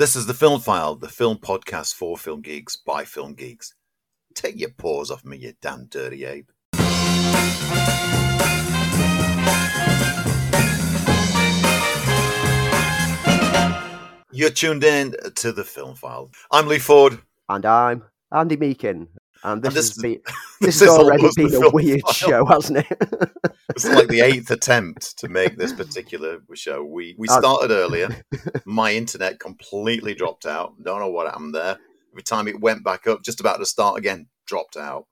This is the Film File, the film podcast for film geeks by film geeks. Take your paws off me, you damn dirty ape. You're tuned in to the Film File. I'm Lee Ford. And I'm Andy Meakin. And this, And this has is- been, this this has already been a weird file. show, hasn't it? It's like the eighth attempt to make this particular show. We we Uh, started earlier. My internet completely dropped out. Don't know what happened there. Every time it went back up, just about to start again, dropped out.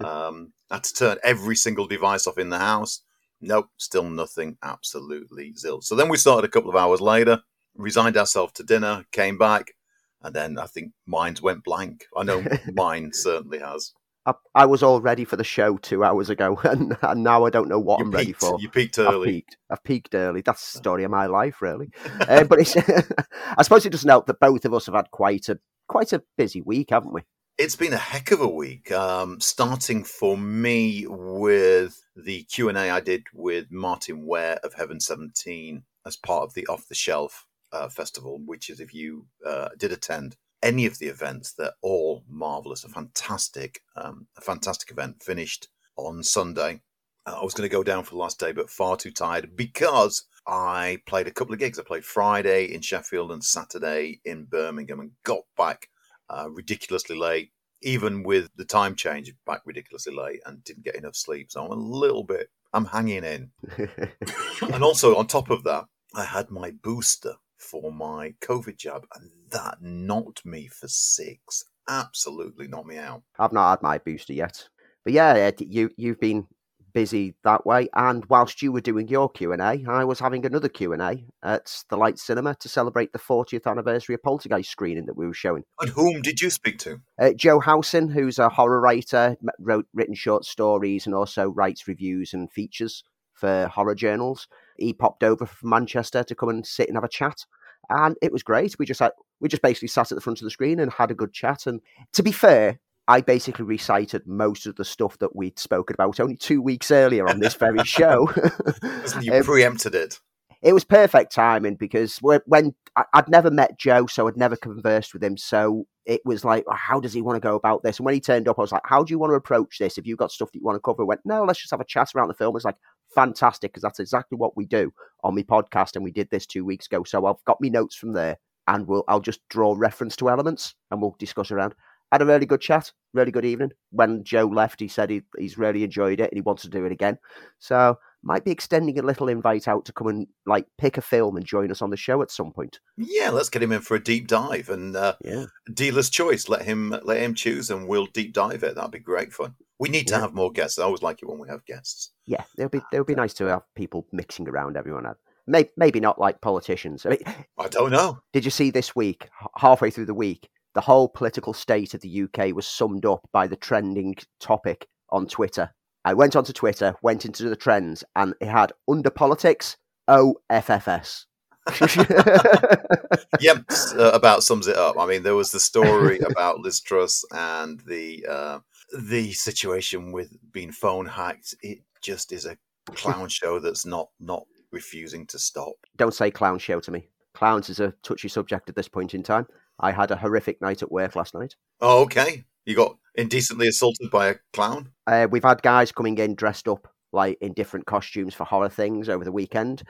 Um, had to turn every single device off in the house. Nope, still nothing. Absolutely zil. So then we started a couple of hours later, resigned ourselves to dinner, came back, and then I think mine's went blank. I know mine certainly has. I, I was all ready for the show two hours ago, and, and now I don't know what You I'm ready for. You peaked early. I've peaked. I've peaked early. That's the story of my life, really. uh, but it's, I suppose it doesn't help that both of us have had quite a quite a busy week, haven't we? It's been a heck of a week. Um, starting for me with the Q and A I did with Martyn Ware of Heaven Seventeen as part of the Off the Shelf uh, festival, which is if you uh, did attend any of the events, they're all marvelous. A fantastic, um, a fantastic event. Finished on Sunday. Uh, I was going to go down for the last day, but far too tired because I played a couple of gigs. I played Friday in Sheffield and Saturday in Birmingham, and got back uh, ridiculously late, even with the time change, back ridiculously late, and didn't get enough sleep. So I'm a little bit, I'm hanging in. and also on top of that, I had my booster for my COVID jab, and that knocked me for six. Absolutely knocked me out. I've not had my booster yet, but yeah, Ed, you you've been busy that way. And whilst you were doing your Q and A, I was having another Q and A at the Light Cinema to celebrate the 40th anniversary of Poltergeist screening that we were showing. And whom did you speak to? Uh, Joe Howson, who's a horror writer, wrote written short stories and also writes reviews and features for horror journals. He popped over from Manchester to come and sit and have a chat, and it was great. We just had, we just basically sat at the front of the screen and had a good chat. And to be fair, I basically recited most of the stuff that we'd spoken about only two weeks earlier on this very show. You Um, preempted it. it was perfect timing because when I'd never met Joe, so I'd never conversed with him. So it was like, "Oh, how does he want to go about this? And when he turned up, I was like, how do you want to approach this? If you've got stuff that you want to cover, I went, no, let's just have a chat around the film. It's like fantastic because that's exactly what we do on my podcast, and we did this two weeks ago. So I've got me notes from there, and we'll I'll just draw reference to elements, and we'll discuss around. Had a really good chat, really good evening. When Joe left, he said he, he's really enjoyed it and he wants to do it again. So might be extending a little invite out to come and like pick a film and join us on the show at some point. Yeah, let's get him in for a deep dive and uh, Yeah. dealer's choice. Let him let him choose, and we'll deep dive it. That'd be great fun. We need to Yeah. have more guests. I always like it when we have guests. Yeah, it'll be it'll be nice to have people mixing around everyone. Maybe maybe not like politicians. I mean, I don't know. did you see this week, halfway through the week, the whole political state of the UK was summed up by the trending topic on Twitter. I went onto Twitter, went into the trends, and it had under politics OFFS. Yep, uh, about sums it up. I mean, there was the story about Liz Truss and the uh, the situation with being phone hacked. It just is a clown show that's not not refusing to stop. Don't say clown show to me. Clowns is a touchy subject at this point in time. I had a horrific night at work last night. Oh, okay. You got indecently assaulted by a clown. Uh, we've had guys coming in dressed up like in different costumes for horror things over the weekend,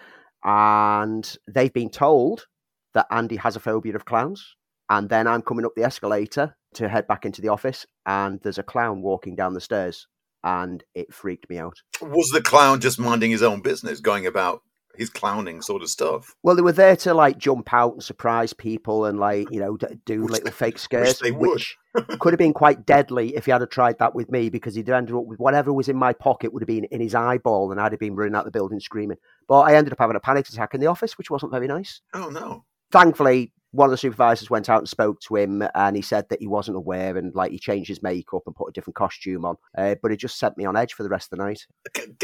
and they've been told that Andy has a phobia of clowns. And then I'm coming up the escalator to head back into the office, and there's a clown walking down the stairs, and it freaked me out. Was the clown just minding his own business, going about his clowning sort of stuff? Well, they were there to like jump out and surprise people and like you know do Which little they- fake scares, they would. which could have been quite deadly if he had tried that with me because he'd ended up with whatever was in my pocket would have been in his eyeball and I'd have been running out the building screaming. But I ended up having a panic attack in the office, which wasn't very nice. Oh no. Thankfully, one of the supervisors went out and spoke to him, and he said that he wasn't aware and like he changed his makeup and put a different costume on. Uh, but it just set me on edge for the rest of the night.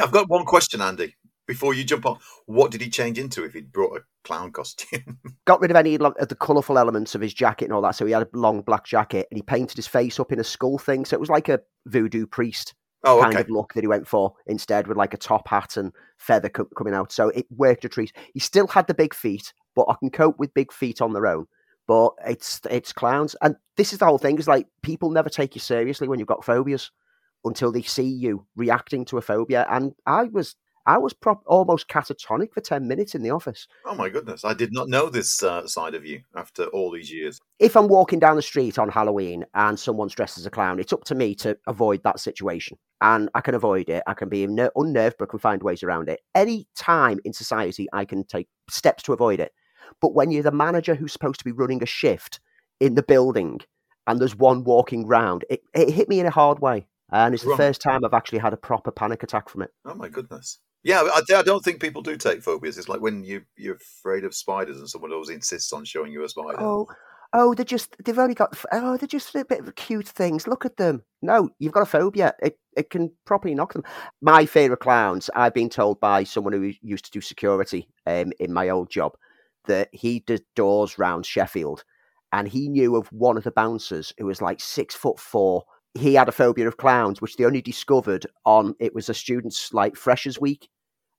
I've got one question, Andy. Before you jump on, what did he change into if he'd brought a clown costume? got rid of any of the colourful elements of his jacket and all that. So he had a long black jacket and he painted his face up in a skull thing. So it was like a voodoo priest oh, kind okay. of look that he went for instead with like a top hat and feather co- coming out. So it worked a treat. He still had the big feet, but I can cope with big feet on their own. But it's it's clowns, and this is the whole thing. Is like people never take you seriously when you've got phobias until they see you reacting to a phobia. And I was I was prop- almost catatonic for 10 minutes in the office. Oh my goodness. I did not know this uh, side of you after all these years. If I'm walking down the street on Halloween and someone's dressed as a clown, it's up to me to avoid that situation. And I can avoid it. I can be unnerved, but I can find ways around it. Any time in society, I can take steps to avoid it. But when you're the manager who's supposed to be running a shift in the building and there's one walking round, it, it hit me in a hard way. And it's the right. first time I've actually had a proper panic attack from it. Oh my goodness. Yeah, I, I, don't think people do take phobias. It's like when you you're afraid of spiders and someone always insists on showing you a spider. Oh, oh, they're just they've only got oh they're just a bit of cute things. Look at them. No, you've got a phobia. It it can properly knock them. My fear of clowns. I've been told by someone who used to do security um, in my old job that he did doors round Sheffield, and he knew of one of the bouncers who was like six foot four he had a phobia of clowns, which they only discovered on it was a students' like freshers week,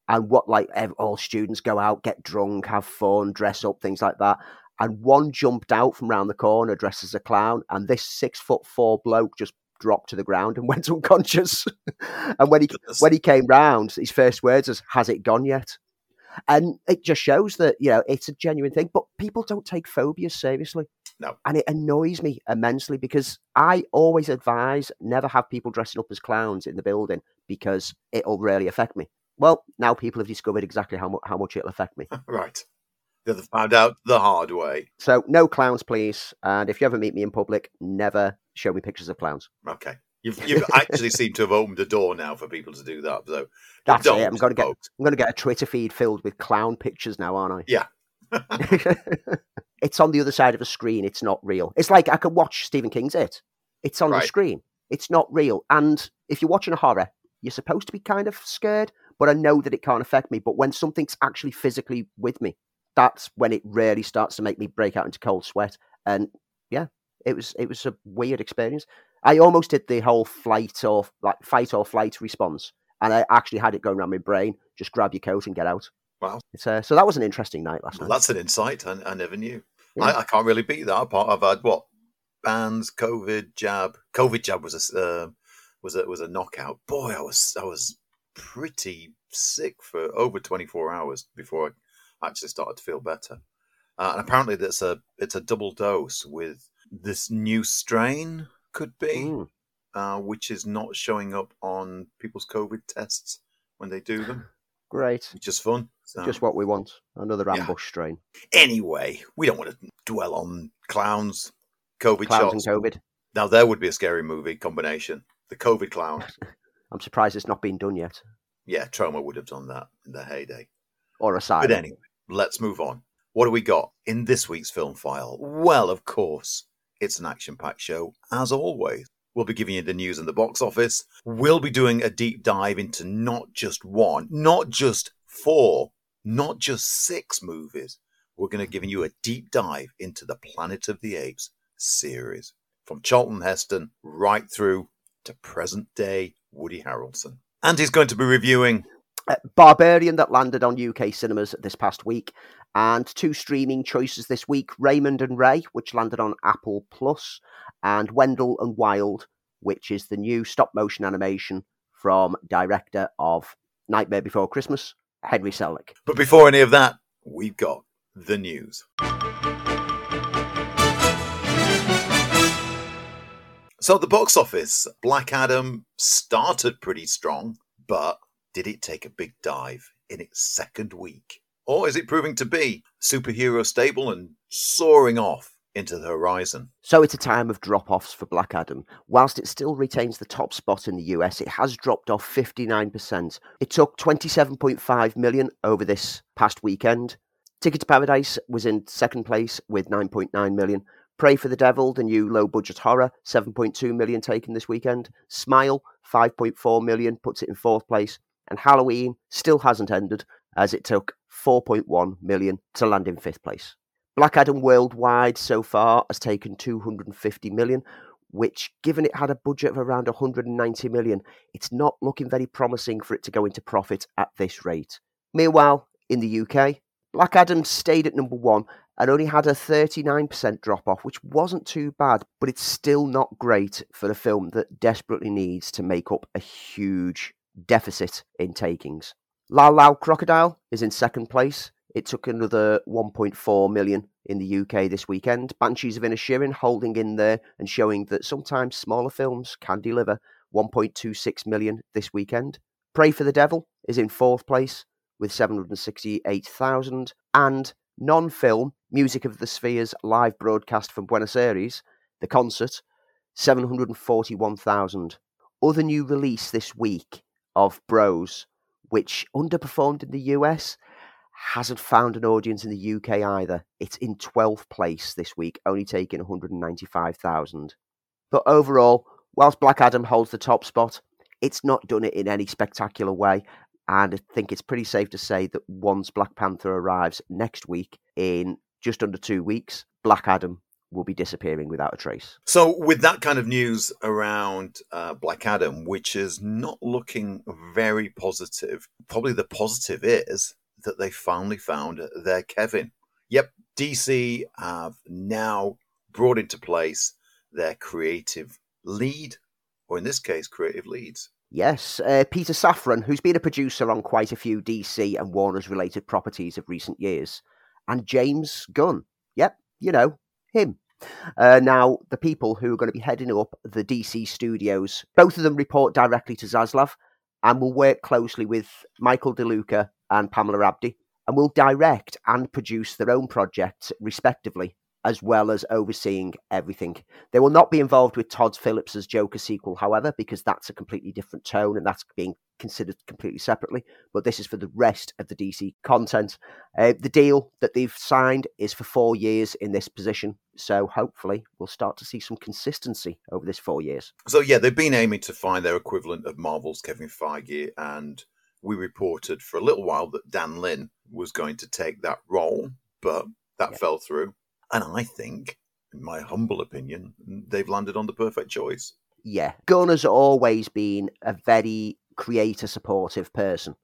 and what like all students go out, get drunk, have fun, dress up, things like that. And one jumped out from round the corner dressed as a clown, and this six foot four bloke just dropped to the ground and went unconscious. and when he when he came round, his first words was, "Has it gone yet?" And it just shows that you know it's a genuine thing. But people don't take phobias seriously. No. And it annoys me immensely because I always advise never have people dressing up as clowns in the building because it'll really affect me. Well, now people have discovered exactly how, mu- how much it'll affect me. right. They've found out the hard way. So, no clowns, please. And if you ever meet me in public, never show me pictures of clowns. Okay. You've, you've actually seemed to have opened a door now for people to do that. So that's it. I'm going to get. I'm going to get a Twitter feed filled with clown pictures now, aren't I? Yeah. it's on the other side of a screen. It's not real. It's like I can watch Stephen King's It. It's on right. the screen. It's not real. And if you're watching a horror, you're supposed to be kind of scared, but I know that it can't affect me. But when something's actually physically with me, that's when it really starts to make me break out into cold sweat. And yeah, it was it was a weird experience. I almost did the whole flight or like fight or flight response, and I actually had it going around my brain. Just grab your coat and get out. Wow. Uh, so that was an interesting night last well, night. That's an insight I, I never knew. Yeah. I, I, can't really beat that. Apart, I've had what bands, COVID jab. COVID jab was a uh, was a was a knockout. Boy, I was I was pretty sick for over twenty four hours before I actually started to feel better. Uh, and apparently, that's a it's a double dose with this new strain. Could be. Mm. Uh, which is not showing up on people's COVID tests when they do them. Great. Just fun. So. Just what we want. Another ambush yeah. strain. Anyway, we don't want to dwell on clowns, COVID clowns shots. and COVID. Now, there would be a scary movie combination. The COVID clown. I'm surprised it's not been done yet. Yeah, Troma would have done that in their heyday. Or aside. But anyway, let's move on. What do we got in this week's film file? Well, of course, it's an action packed show, as always. We'll be giving you the news in the box office. We'll be doing a deep dive into not just one, not just four, not just six movies. We're going to give you a deep dive into the Planet of the Apes series from Charlton Heston right through to present day Woody Harrelson. And he's going to be reviewing uh, Barbarian that landed on UK cinemas this past week, and two streaming choices this week Raymond and Ray, which landed on Apple Plus, and Wendell and Wild, which is the new stop motion animation from director of Nightmare Before Christmas, Henry Selick. But before any of that, we've got the news. So, the box office, Black Adam started pretty strong, but did it take a big dive in its second week? Or is it proving to be superhero stable and soaring off into the horizon. So it's a time of drop offs for Black Adam. Whilst it still retains the top spot in the US, it has dropped off 59%. It took 27.5 million over this past weekend. Ticket to Paradise was in second place with 9.9 million. Pray for the Devil, the new low budget horror, 7.2 million taken this weekend. Smile, 5.4 million, puts it in fourth place. And Halloween still hasn't ended as it took 4.1 million to land in fifth place. Black Adam worldwide so far has taken 250 million, which, given it had a budget of around 190 million, it's not looking very promising for it to go into profit at this rate. Meanwhile, in the UK, Black Adam stayed at number one and only had a 39% drop off, which wasn't too bad, but it's still not great for a film that desperately needs to make up a huge deficit in takings. Lyle Lyle Crocodile is in second place. It took another 1.4 million in the UK this weekend. Banshees of Inisherin holding in there and showing that sometimes smaller films can deliver 1.26 million this weekend. Pray for the Devil is in fourth place with 768,000 and non-film Music of the Spheres live broadcast from Buenos Aires, the concert, 741,000. Other new release this week of Bros, which underperformed in the US, hasn't found an audience in the UK either. It's in 12th place this week, only taking 195,000. But overall, whilst Black Adam holds the top spot, it's not done it in any spectacular way. And I think it's pretty safe to say that once Black Panther arrives next week in just under two weeks, Black Adam will be disappearing without a trace. So, with that kind of news around uh, Black Adam, which is not looking very positive, probably the positive is that they finally found their Kevin. Yep, DC have now brought into place their creative lead, or in this case, creative leads. Yes, uh, Peter Safran, who's been a producer on quite a few DC and Warner's related properties of recent years, and James Gunn. Yep, you know, him. Uh, now, the people who are going to be heading up the DC studios, both of them report directly to Zaslav and will work closely with Michael DeLuca and Pamela Abdy, and will direct and produce their own projects respectively as well as overseeing everything. They will not be involved with Todd Phillips' Joker sequel, however, because that's a completely different tone and that's being considered completely separately. But this is for the rest of the DC content. Uh, the deal that they've signed is for four years in this position. So hopefully we'll start to see some consistency over this four years. So, yeah, they've been aiming to find their equivalent of Marvel's Kevin Feige. And we reported for a little while that Dan Lin was going to take that role, but that yeah. fell through. And I think, in my humble opinion, they've landed on the perfect choice. Yeah. Gunn has always been a very creator supportive person.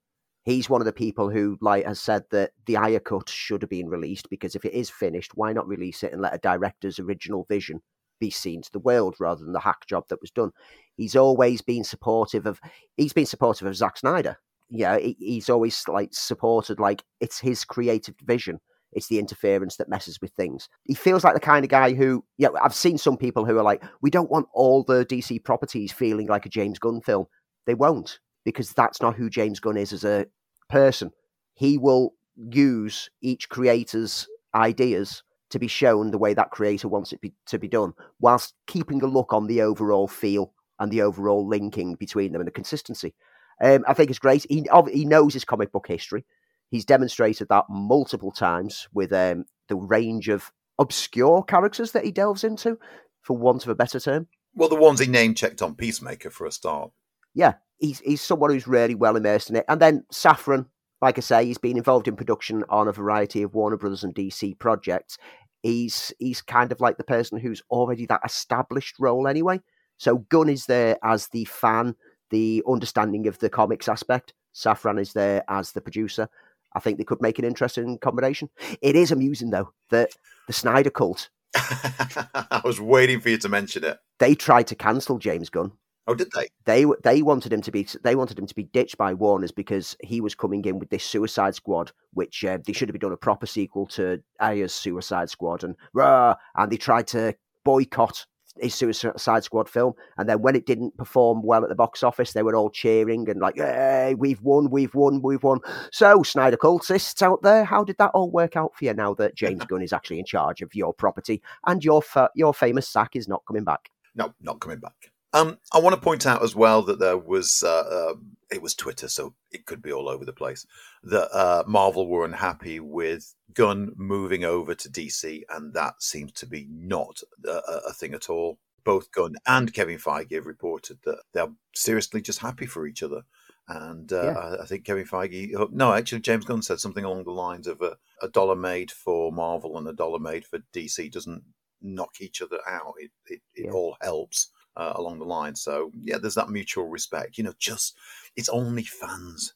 He's one of the people who like has said that the Ayer cut should have been released because if it is finished, why not release it and let a director's original vision be seen to the world rather than the hack job that was done. He's always been supportive of he's been supportive of Zack Snyder. Yeah, he's always like supported like it's his creative vision it's the interference that messes with things. He feels like the kind of guy who, yeah, I've seen some people who are like, we don't want all the DC properties feeling like a James Gunn film. They won't, because that's not who James Gunn is as a person. He will use each creator's ideas to be shown the way that creator wants it be, to be done, whilst keeping a look on the overall feel and the overall linking between them and the consistency. Um, I think it's great. He, he knows his comic book history. He's demonstrated that multiple times with um, the range of obscure characters that he delves into, for want of a better term. Well, the ones he name checked on Peacemaker for a start. Yeah, he's he's someone who's really well immersed in it. And then Safran, like I say, he's been involved in production on a variety of Warner Brothers and DC projects. He's he's kind of like the person who's already that established role anyway. So Gunn is there as the fan, the understanding of the comics aspect. Safran is there as the producer. I think they could make an interesting combination. It is amusing though that the Snyder cult. I was waiting for you to mention it. They tried to cancel James Gunn. Oh, did they? They they wanted him to be they wanted him to be ditched by Warner's because he was coming in with this Suicide Squad, which uh, they should have done a proper sequel to Ayer's Suicide Squad, and rah, and they tried to boycott his Suicide Squad film. And then when it didn't perform well at the box office, they were all cheering and like, "Hey, we've won, we've won, we've won." So, Snyder cultists out there, how did that all work out for you now that James Gunn is actually in charge of your property and your fa- your famous sack is not coming back? No, not coming back. Um, I want to point out as well that there was uh, uh, it was Twitter, so it could be all over the place. That uh, Marvel were unhappy with Gunn moving over to DC, and that seems to be not a, a thing at all. Both Gunn and Kevin Feige have reported that they're seriously just happy for each other. And uh, yeah. I, think Kevin Feige, oh, no, actually, James Gunn said something along the lines of a, a dollar made for Marvel and a dollar made for DC doesn't knock each other out. It, it, it yeah. all helps uh, along the line. So yeah, there's that mutual respect. You know, just it's only fans.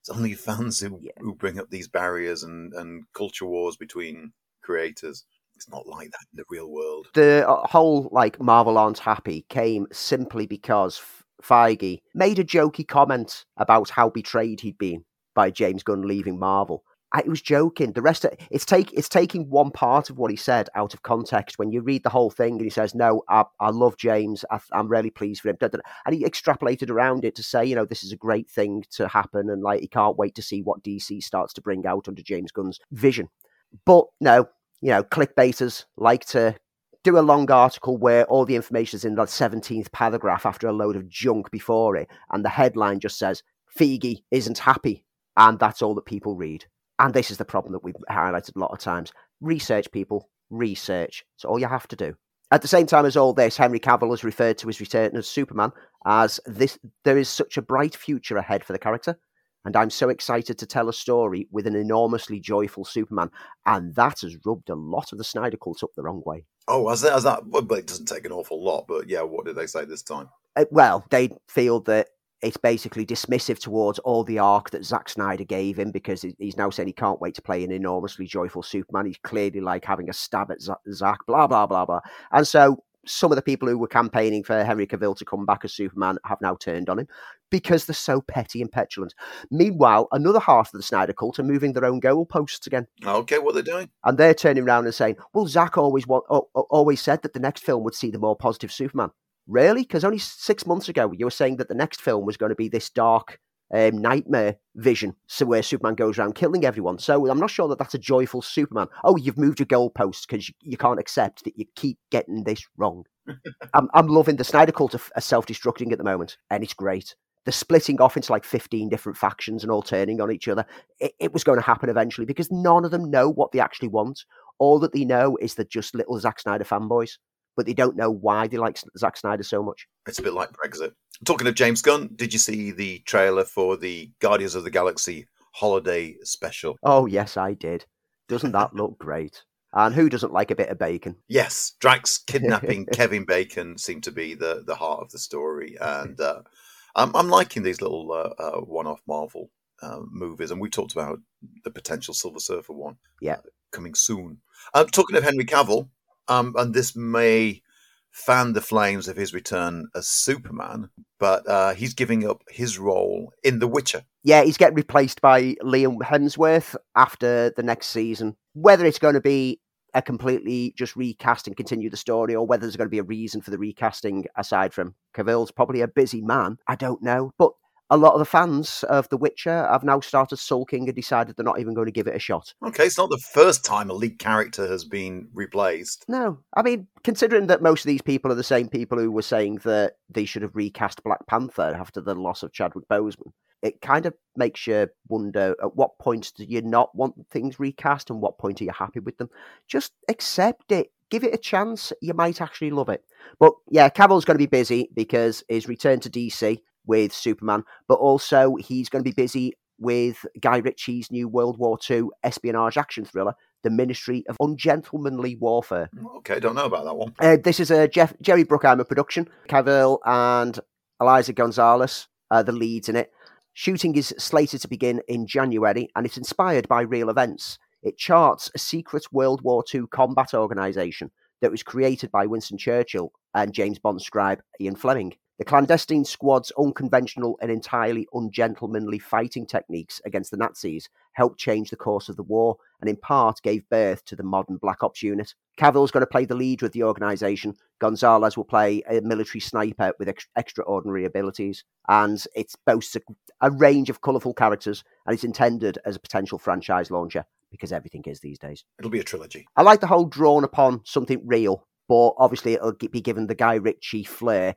It's only fans who, yeah. who bring up these barriers and, and culture wars between creators. It's not like that in the real world. The uh, whole like Marvel aren't happy came simply because Feige made a jokey comment about how betrayed he'd been by James Gunn leaving Marvel. I was joking. The rest of it's take it's taking one part of what he said out of context. When you read the whole thing, and he says, "No, I, I love James. I, am really pleased for him," and he extrapolated around it to say, you know, this is a great thing to happen, and like he can't wait to see what DC starts to bring out under James Gunn's vision. But no, you know, clickbaiters like to do a long article where all the information is in the 17th paragraph after a load of junk before it, and the headline just says, Feige isn't happy. And that's all that people read. And this is the problem that we've highlighted a lot of times. Research, people, research. It's all you have to do. At the same time as all this, Henry Cavill has referred to his return as Superman as this. There is such a bright future ahead for the character, and I'm so excited to tell a story with an enormously joyful Superman. And that has rubbed a lot of the Snyder cult up the wrong way. Oh, as that, as that, well, it doesn't take an awful lot, but yeah, what did they say this time? Uh, well, they feel that it's basically dismissive towards all the arc that Zack Snyder gave him because he's now saying he can't wait to play an enormously joyful Superman. He's clearly like having a stab at Zack, blah, blah, blah, blah. And so some of the people who were campaigning for Henry Cavill to come back as Superman have now turned on him because they're so petty and petulant. Meanwhile, another half of the Snyder cult are moving their own goalposts again. Okay, what they're doing? And they're turning around and saying, "Well, Zack always want, always said that the next film would see the more positive Superman." Really? Because only six months ago you were saying that the next film was going to be this dark um, nightmare vision, so where Superman goes around killing everyone. So I'm not sure that that's a joyful Superman. Oh, you've moved your goalposts because you, you, can't accept that you keep getting this wrong. I'm, I'm loving the Snyder cult of, self-destructing at the moment, and it's great. The splitting off into like 15 different factions and all turning on each other. It, it was going to happen eventually because none of them know what they actually want. All that they know is that just little Zack Snyder fanboys but they don't know why they like Zack Snyder so much. It's a bit like Brexit. Talking of James Gunn, did you see the trailer for the Guardians of the Galaxy holiday special? Oh, yes, I did. Doesn't that look great? And who doesn't like a bit of bacon? Yes, Drax kidnapping Kevin Bacon seemed to be the, the heart of the story. And uh, I'm, I'm liking these little uh, uh, one off Marvel uh, movies. And we talked about the potential Silver Surfer one yeah. Uh, coming soon. Uh, talking of Henry Cavill, um, and this may fan the flames of his return as Superman, but uh, he's giving up his role in The Witcher. Yeah, he's getting replaced by Liam Hemsworth after the next season. Whether it's going to be a completely just recast and continue the story, or whether there's going to be a reason for the recasting aside from Cavill's probably a busy man, I don't know. But a lot of the fans of The Witcher have now started sulking and decided they're not even going to give it a shot. Okay, it's not the first time a lead character has been replaced. No, I mean, considering that most of these people are the same people who were saying that they should have recast Black Panther after the loss of Chadwick Boseman, it kind of makes you wonder at what point do you not want things recast and what point are you happy with them? Just accept it. Give it a chance. You might actually love it. But yeah, Cavill's going to be busy because his return to DC with Superman, but also he's going to be busy with Guy Ritchie's new World War II espionage action thriller, The Ministry of Ungentlemanly Warfare. Okay, don't know about that one. Uh, this is a Jeff, Jerry Bruckheimer production. Cavill and Eliza Gonzalez are the leads in it. Shooting is slated to begin in January, and it's inspired by real events. It charts a secret World War II combat organisation that was created by Winston Churchill and James Bond scribe Ian Fleming. The clandestine squad's unconventional and entirely ungentlemanly fighting techniques against the Nazis helped change the course of the war and in part gave birth to the modern Black Ops unit. Cavill's going to play the lead with the organisation. Gonzalez will play a military sniper with ex- extraordinary abilities. And it boasts a, a range of colourful characters and it's intended as a potential franchise launcher because everything is these days. It'll be a trilogy. I like the whole drawn upon something real, but obviously it'll be given the Guy Ritchie flair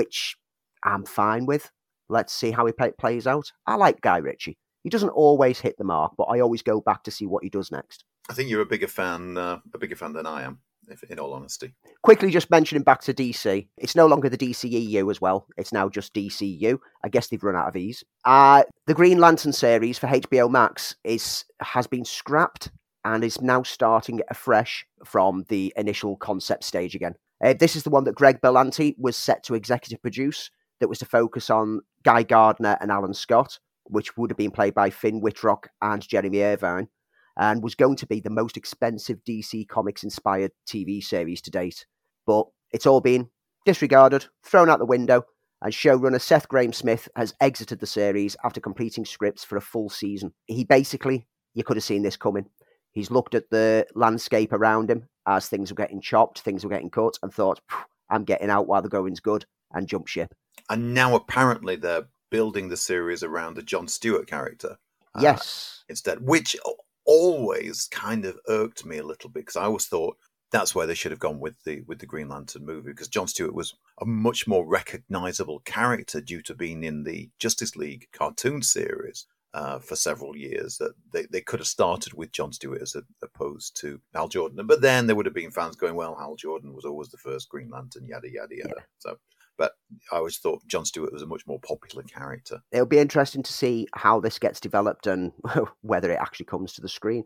which I'm fine with. Let's see how he play, plays out. I like Guy Ritchie. He doesn't always hit the mark, but I always go back to see what he does next. I think you're a bigger fan, uh, a bigger fan than I am, if, in all honesty. Quickly, just mentioning back to DC, it's no longer the DCEU as well. It's now just DCU. I guess they've run out of E's. Uh, the Green Lantern series for HBO Max is has been scrapped and is now starting afresh from the initial concept stage again. Uh, this is the one that Greg Berlanti was set to executive produce, that was to focus on Guy Gardner and Alan Scott, which would have been played by Finn Wittrock and Jeremy Irvine. and was going to be the most expensive DC Comics inspired TV series to date. But it's all been disregarded, thrown out the window, and showrunner Seth Grahame-Smith has exited the series after completing scripts for a full season. He basically, you could have seen this coming. He's looked at the landscape around him as things were getting chopped, things were getting cut, and thought, I'm getting out while the going's good, and jump ship. And now apparently they're building the series around the John Stewart character. Uh, yes. Instead, which always kind of irked me a little bit because I always thought that's where they should have gone with the with the Green Lantern movie because John Stewart was a much more recognizable character due to being in the Justice League cartoon series uh, for several years. That they, they could have started with John Stewart as a, opposed to Hal Jordan, but then there would have been fans going, "Well, Hal Jordan was always the first Green Lantern," yada yada yada. Yeah. So. But I always thought John Stewart was a much more popular character. It'll be interesting to see how this gets developed and whether it actually comes to the screen.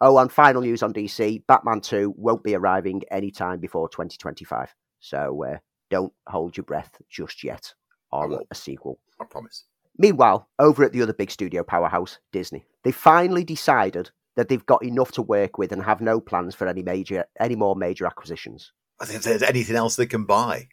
Oh, and final news on DC Batman 2 won't be arriving anytime before 2025. So uh, don't hold your breath just yet on a sequel. I promise. Meanwhile, over at the other big studio powerhouse, Disney, they finally decided that they've got enough to work with and have no plans for any major, any more major acquisitions. I think there's anything else they can buy.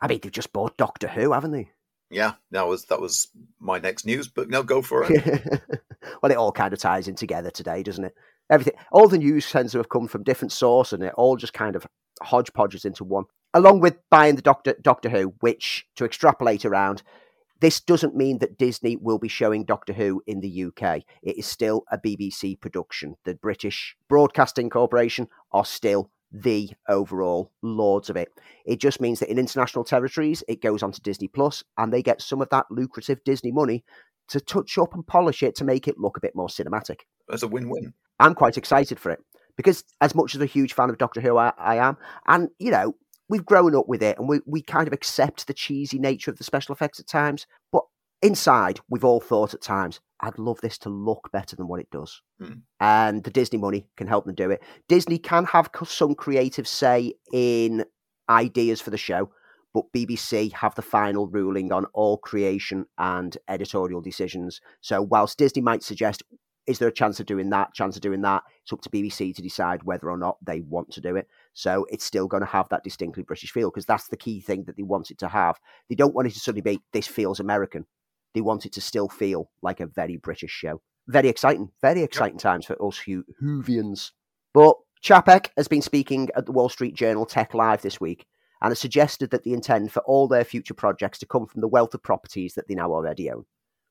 I mean, they've just bought Doctor Who, haven't they? Yeah, that was that was my next news, but no, go for it. well, it all kind of ties in together today, doesn't it? everything, all the news tends to have come from different sources, and it all just kind of hodgepodges into one. Along with buying the Doctor Doctor Who, which to extrapolate around, this doesn't mean that Disney will be showing Doctor Who in the UK. It is still a BBC production. The British Broadcasting Corporation are still the overall lords of it. It just means that in international territories, it goes on to Disney Plus, and they get some of that lucrative Disney money to touch up and polish it to make it look a bit more cinematic. That's a win-win. I'm quite excited for it because, as much as a huge fan of Doctor Who I, I am, and you know, we've grown up with it and we, we kind of accept the cheesy nature of the special effects at times. But inside, we've all thought at times, I'd love this to look better than what it does. Hmm. And the Disney money can help them do it. Disney can have some creative say in ideas for the show, but BBC have the final ruling on all creation and editorial decisions. So, whilst Disney might suggest is there a chance of doing that? Chance of doing that? It's up to BBC to decide whether or not they want to do it. So it's still going to have that distinctly British feel because that's the key thing that they want it to have. They don't want it to suddenly be this feels American. They want it to still feel like a very British show. Very exciting, very exciting yep. times for us Whovians. But Chapek has been speaking at the Wall Street Journal Tech Live this week and has suggested that they intend for all their future projects to come from the wealth of properties that they now already own.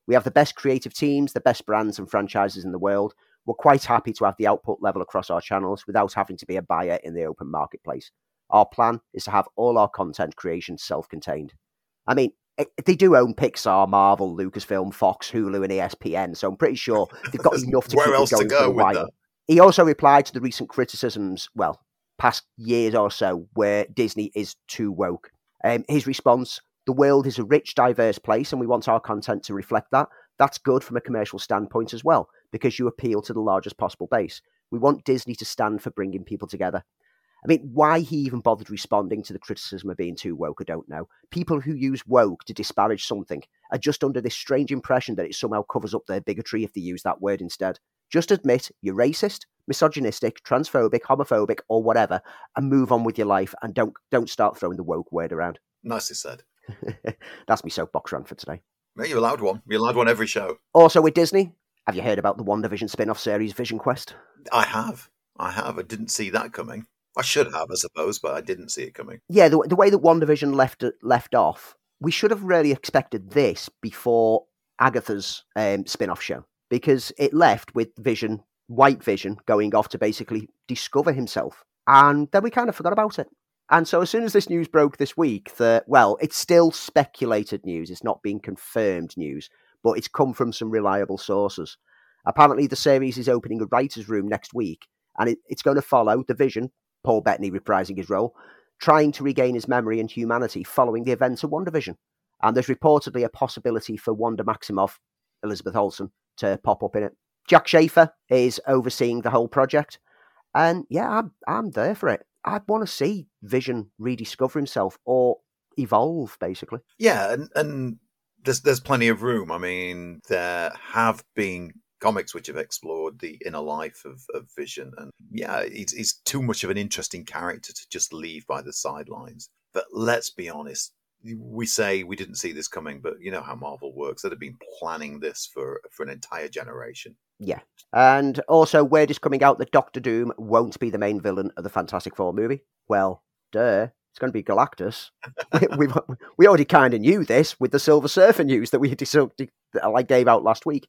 We have the best creative teams, the best brands and franchises in the world. We're quite happy to have the output level across our channels without having to be a buyer in the open marketplace. Our plan is to have all our content creation self contained. I mean, they do own Pixar, Marvel, Lucasfilm, Fox, Hulu, and ESPN, so I'm pretty sure they've got enough to Where else to go a while. That? He also replied to the recent criticisms, well, past years or so, where Disney is too woke. Um, his response the world is a rich, diverse place, and we want our content to reflect that. That's good from a commercial standpoint as well, because you appeal to the largest possible base. We want Disney to stand for bringing people together. I mean, why he even bothered responding to the criticism of being too woke, I don't know. People who use woke to disparage something are just under this strange impression that it somehow covers up their bigotry if they use that word instead. Just admit you're racist, misogynistic, transphobic, homophobic, or whatever, and move on with your life and don't don't start throwing the woke word around. Nicely said. That's my soapbox run for today. Yeah, you're allowed one. You're allowed one every show. Also with Disney, have you heard about the WandaVision spin-off series Vision Quest? I have. I have. I didn't see that coming. I should have, I suppose, but I didn't see it coming. Yeah, the, the way that WandaVision left left off, we should have really expected this before Agatha's um, spin-off show because it left with Vision, White Vision, going off to basically discover himself, and then we kind of forgot about it. And so, as soon as this news broke this week, that well, it's still speculated news. It's not being confirmed news, but it's come from some reliable sources. Apparently, the series is opening a writers' room next week, and it, it's going to follow the Vision, Paul Bettany reprising his role, trying to regain his memory and humanity following the events of WandaVision. And there's reportedly a possibility for Wanda Maximoff, Elizabeth Olsen, to pop up in it. Jac Schaeffer is overseeing the whole project, and yeah, I'm I'm there for it. I'd want to see Vision rediscover himself or evolve, basically. Yeah, and, and there's there's plenty of room. I mean, there have been comics which have explored the inner life of, of Vision. And yeah, he's, he's too much of an interesting character to just leave by the sidelines. But let's be honest, we say we didn't see this coming, but you know how Marvel works. They'd have been planning this for for an entire generation. Yeah. And also, word is coming out that Doctor Doom won't be the main villain of the Fantastic Four movie. Well, duh. It's going to be Galactus. we, we, already kind of knew this with the Silver Surfer news that we that I gave out last week.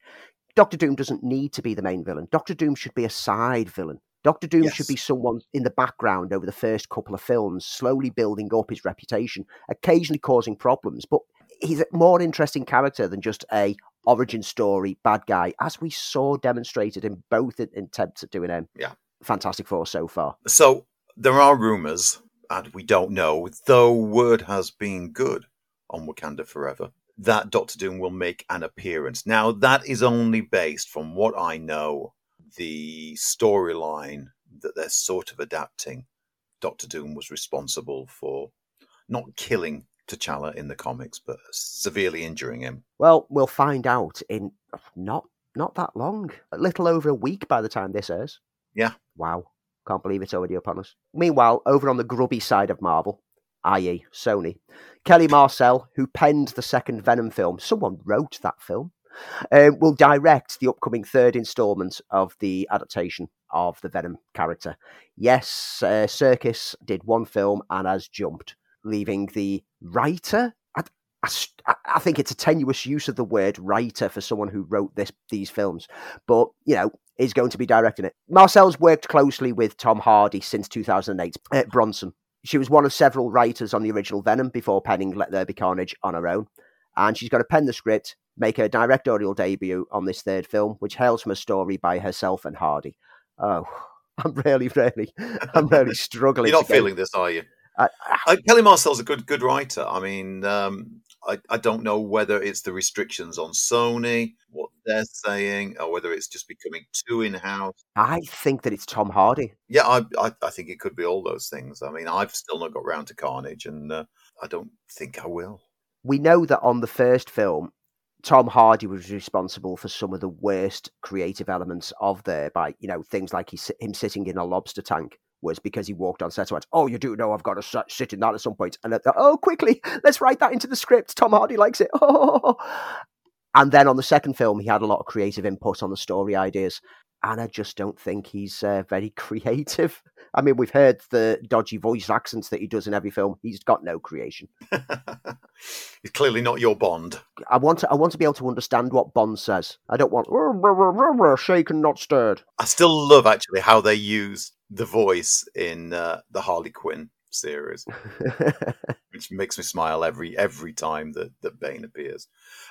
Doctor Doom doesn't need to be the main villain. Doctor Doom should be a side villain. Doctor Doom yes. should be someone in the background over the first couple of films, slowly building up his reputation, occasionally causing problems. But he's a more interesting character than just a origin story bad guy, as we saw demonstrated in both attempts at doing a yeah. Fantastic Four so far. So there are rumors, and we don't know, though word has been good on Wakanda Forever, that Doctor Doom will make an appearance. Now, that is only based, from what I know, the storyline that they're sort of adapting, Doctor Doom was responsible for not killing T'Challa in the comics, but severely injuring him. Well, we'll find out in not not that long, a little over a week by the time this airs. Yeah. Wow. Can't believe it's already upon us. Meanwhile, over on the grubby side of Marvel, i.e., Sony, Kelly Marcel, who penned the second Venom film, someone wrote that film, um, will direct the upcoming third installment of the adaptation of the Venom character. Yes, uh, Serkis did one film and has jumped, leaving the writer. I, I, I, think it's a tenuous use of the word writer for someone who wrote this these films, but you know is going to be directing it. Marcel's worked closely with Tom Hardy since 2008 at uh, Bronson. She was one of several writers on the original Venom before penning Let There Be Carnage on her own and she's going to pen the script, make her directorial debut on this third film, which hails from a story by herself and Hardy. Oh, I'm really, really, I'm really struggling. You're not feeling this, are you? Uh, uh, Kelly Marcel's a good, good writer. I mean, um, I, I don't know whether it's the restrictions on Sony, what they're saying, or whether it's just becoming too in house. I think that it's Tom Hardy. Yeah, I, I, I, think it could be all those things. I mean, I've still not got round to Carnage, and uh, I don't think I will we know that on the first film, Tom Hardy was responsible for some of the worst creative elements of there by, you know, things like he, him sitting in a lobster tank was because he walked on set and went, Oh, you do know I've got to sit in that at some point. And, oh, quickly, let's write that into the script. Tom Hardy likes it. Oh. And then on the second film, he had a lot of creative input on the story ideas and I just don't think he's uh, very creative. I mean, we've heard the dodgy voice accents that he does in every film. He's got no creation. he's clearly not your Bond. I want to. I want to be able to understand what Bond says. I don't want shaken, not stirred. I still love actually how they use the voice in uh, the Harley Quinn series, which makes me smile every every time that that Bane appears.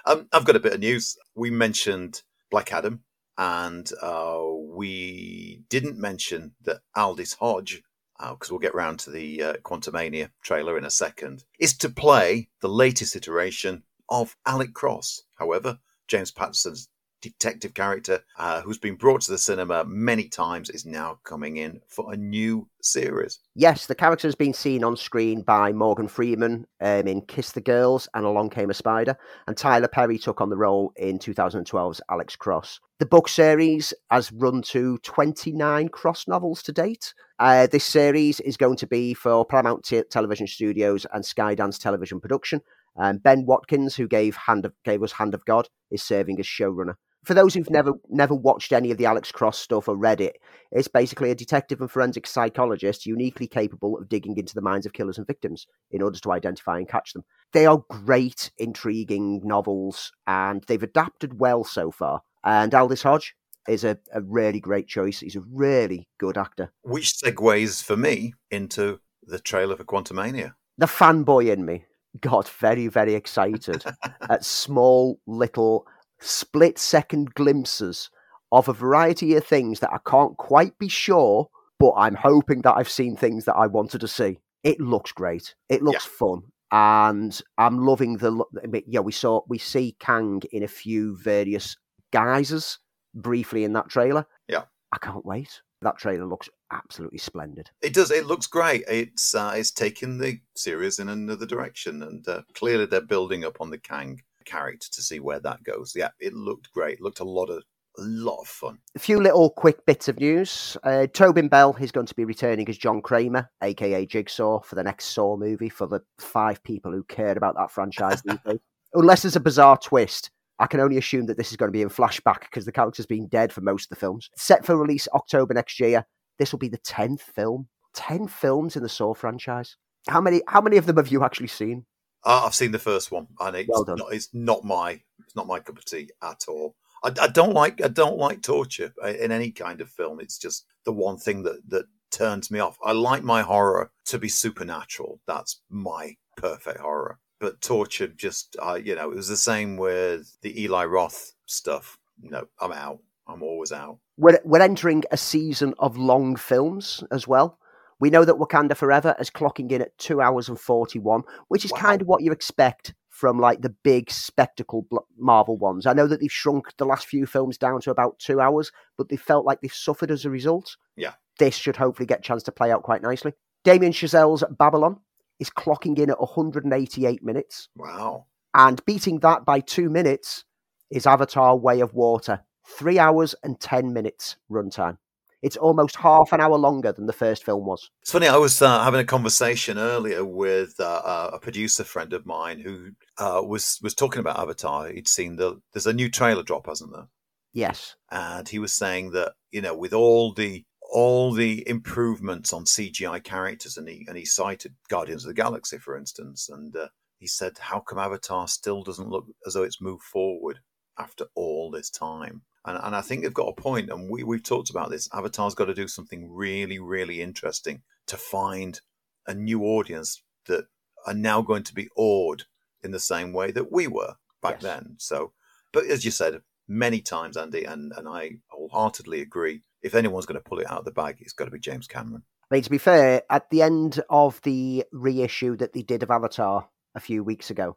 Um, I've got a bit of news. We mentioned Black Adam and uh, we didn't mention that Aldis Hodge, because uh, we'll get round to the uh, Quantumania trailer in a second, is to play the latest iteration of Alex Cross. However, James Patterson's detective character, uh, who's been brought to the cinema many times, is now coming in for a new series. Yes, the character has been seen on screen by Morgan Freeman um, in Kiss the Girls and Along Came a Spider, and Tyler Perry took on the role in 2012's Alex Cross. The book series has run to 29 cross novels to date. Uh, this series is going to be for Paramount T- Television Studios and Skydance Television Production. Um, ben Watkins, who gave Hand of, gave us Hand of God, is serving as showrunner for those who've never never watched any of the Alex Cross stuff or read it, it's basically a detective and forensic psychologist uniquely capable of digging into the minds of killers and victims in order to identify and catch them. They are great, intriguing novels, and they've adapted well so far. And Aldis Hodge is a, a really great choice. He's a really good actor. Which segues for me into the trailer for Quantumania. The fanboy in me got very, very excited at small little split second glimpses of a variety of things that I can't quite be sure, but I'm hoping that I've seen things that I wanted to see. It looks great. It looks yeah. fun. And I'm loving the yeah. We saw we see Kang in a few various guises briefly in that trailer. Yeah, I can't wait. That trailer looks absolutely splendid. It does. It looks great. It's uh, it's taking the series in another direction, and uh, clearly they're building up on the Kang character to see where that goes. Yeah, it looked great. Looked a lot of a lot of fun. A few little quick bits of news. Uh, Tobin Bell is going to be returning as John Kramer, aka Jigsaw, for the next Saw movie for the five people who cared about that franchise Unless there's a bizarre twist, I can only assume that this is going to be in flashback because the character's been dead for most of the films. Set for release October next year. This will be the tenth film. Ten films in the Saw franchise. How many? How many of them have you actually seen? Uh, I've seen the first one, and it's, Well not, it's not my it's not my cup of tea at all. I, I don't like I don't like torture in any kind of film. It's just the one thing that that turns me off. I like my horror to be supernatural. That's my perfect horror. But torture just uh, you know it was the same with the Eli Roth stuff. No, I'm out. I'm always out. We're, we're entering a season of long films as well. We know that Wakanda Forever is clocking in at two hours and 41, which is Wow. kind of what you expect from like the big spectacle Marvel ones. I know that they've shrunk the last few films down to about two hours, but they felt like they've suffered as a result. Yeah. This should hopefully get a chance to play out quite nicely. Damien Chazelle's Babylon is clocking in at 188 minutes, Wow. and beating that by two minutes is Avatar Way of Water, three hours and 10 minutes runtime. It's almost half an hour longer than the first film was. It's funny. I was uh, having a conversation earlier with uh, uh, a producer friend of mine who uh, was was talking about Avatar. He'd seen the there's a new trailer drop, hasn't there? Yes. And he was saying that you know with all the all the improvements on CGI characters, and he and he cited Guardians of the Galaxy, for instance, and uh, he said, "How come Avatar still doesn't look as though it's moved forward after all this time?" And, and I think they've got a point, and we, we've talked about this. Avatar's got to do something really, really interesting to find a new audience that are now going to be awed in the same way that we were back Yes. then. So, but as you said many times, Andy, and, and I wholeheartedly agree, if anyone's going to pull it out of the bag, it's got to be James Cameron. I mean, to be fair, at the end of the reissue that they did of Avatar a few weeks ago,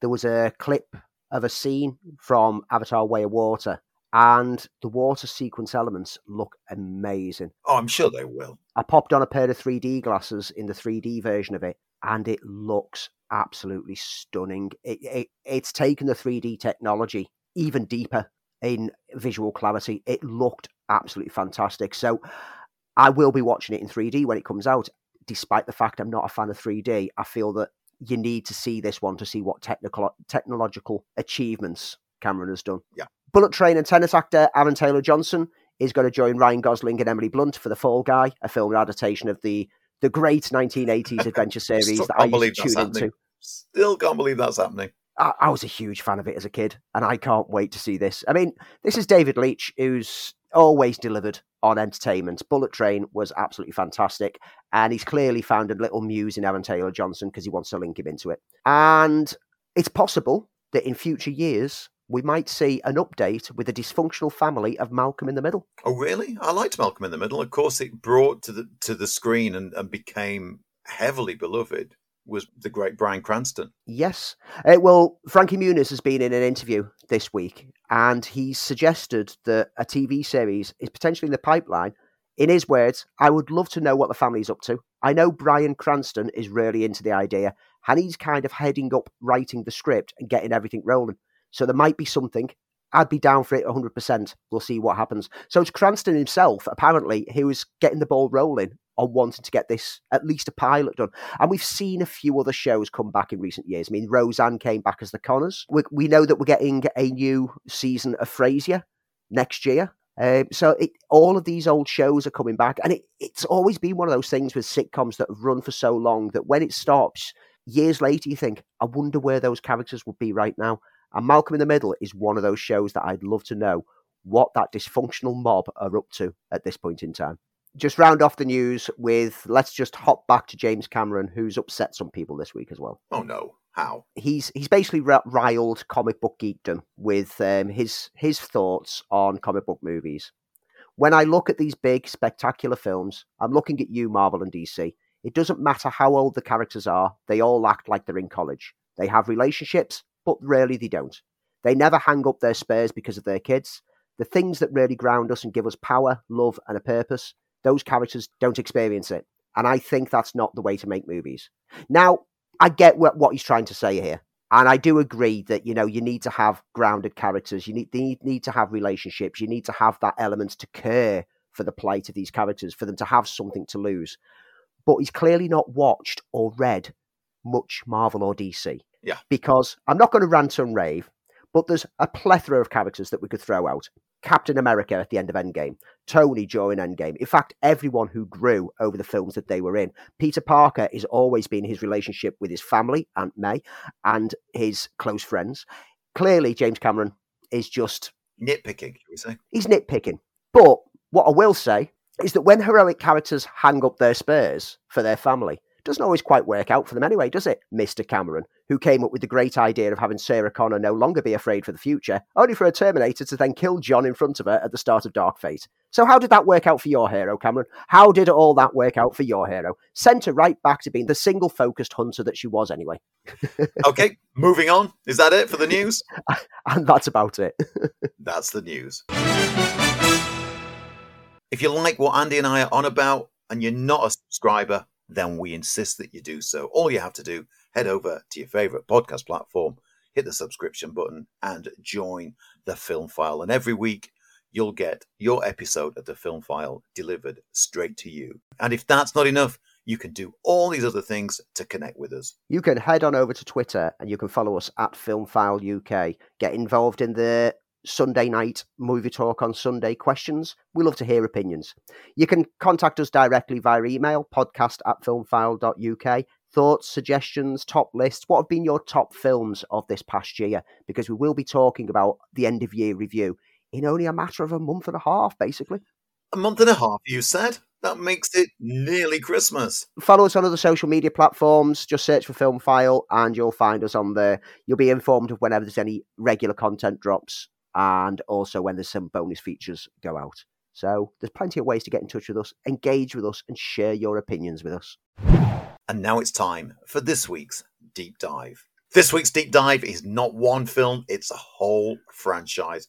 there was a clip of a scene from Avatar Way of Water, and the water sequence elements look amazing. Oh, I'm sure they will. I popped on a pair of 3D glasses in the 3D version of it, and it looks absolutely stunning. It, it, it's taken the 3D technology even deeper in visual clarity. It looked absolutely fantastic. So I will be watching it in 3D when it comes out. Despite the fact I'm not a fan of 3D, I feel that you need to see this one to see what technical technological achievements Cameron has done. Yeah. Bullet Train and Tenet actor Aaron Taylor Johnson is going to join Ryan Gosling and Emily Blunt for The Fall Guy, a film adaptation of the the great 1980s adventure series Still that I used to tune into. Still can't believe that's happening. I, I was a huge fan of it as a kid, and I can't wait to see this. I mean, this is David Leitch, who's always delivered on entertainment. Bullet Train was absolutely fantastic, and he's clearly found a little muse in Aaron Taylor Johnson because he wants to link him into it. And it's possible that in future years we might see an update with a dysfunctional family of Malcolm in the Middle. Oh, really? I liked Malcolm in the Middle. Of course, it brought to the to the screen and, and became heavily beloved was the great Bryan Cranston. Yes. Uh, well, Frankie Muniz has been in an interview this week and he's suggested that a TV series is potentially in the pipeline. In his words, I would love to know what the family's up to. I know Bryan Cranston is really into the idea and he's kind of heading up writing the script and getting everything rolling. So there might be something. I'd be down for it 100%. We'll see what happens. So it's Cranston himself, apparently, who is getting the ball rolling on wanting to get this, at least a pilot done. And we've seen a few other shows come back in recent years. I mean, Roseanne came back as the Conners. We, we know that we're getting a new season of Frasier next year. Um, so it, all of these old shows are coming back, and it, it's always been one of those things with sitcoms that have run for so long that when it stops, years later, you think, I wonder where those characters would be right now. And Malcolm in the Middle is one of those shows that I'd love to know what that dysfunctional mob are up to at this point in time just round off the news with let's just hop back to James Cameron, who's upset some people this week as well. Oh no, how? He's he's basically riled comic book geekdom with um, his his thoughts on comic book movies. When I look at these big spectacular films, I'm looking at you, Marvel and DC. It doesn't matter how old the characters are; they all act like they're in college. They have relationships, but rarely they don't. They never hang up their spurs because of their kids. The things that really ground us and give us power, love, and a purpose those characters don't experience it. And I think that's not the way to make movies. Now, I get what, what he's trying to say here. And I do agree that you know you need to have grounded characters. You need need need to have relationships. You need to have that element to care for the plight of these characters, for them to have something to lose. But he's clearly not watched or read much Marvel or DC. Yeah. Because I'm not going to rant and rave, but there's a plethora of characters that we could throw out. Captain America at the end of Endgame, Tony during Endgame. In fact, everyone who grew over the films that they were in. Peter Parker has always been his relationship with his family, Aunt May, and his close friends. Clearly, James Cameron is just nitpicking, we say. He's nitpicking. But what I will say is that when heroic characters hang up their spurs for their family, doesn't always quite work out for them anyway, does it, Mr. Cameron, who came up with the great idea of having Sarah Connor no longer be afraid for the future, only for a Terminator to then kill John in front of her at the start of Dark Fate. So, how did that work out for your hero, Cameron? How did all that work out for your hero? Sent her right back to being the single focused hunter that she was anyway. okay, moving on. Is that it for the news? and that's about it. that's the news. If you like what Andy and I are on about and you're not a subscriber, then we insist that you do so. All you have to do, head over to your favorite podcast platform, hit the subscription button, and join the Film File. And every week, you'll get your episode of the Film File delivered straight to you. And if that's not enough, you can do all these other things to connect with us. You can head on over to Twitter and you can follow us at Film File UK. Get involved in the Sunday night movie talk on Sunday questions. We love to hear opinions. You can contact us directly via email, podcast at filmfile.uk. Thoughts, suggestions, top lists. What have been your top films of this past year? Because we will be talking about the end of year review in only a matter of a month and a half, basically. A month and a half, you said? That makes it nearly Christmas. Follow us on other social media platforms. Just search for Film File and you'll find us on there. You'll be informed of whenever there's any regular content drops and also when there's some bonus features go out. So there's plenty of ways to get in touch with us, engage with us, and share your opinions with us. And now it's time for this week's deep dive. This week's deep dive is not one film, it's a whole franchise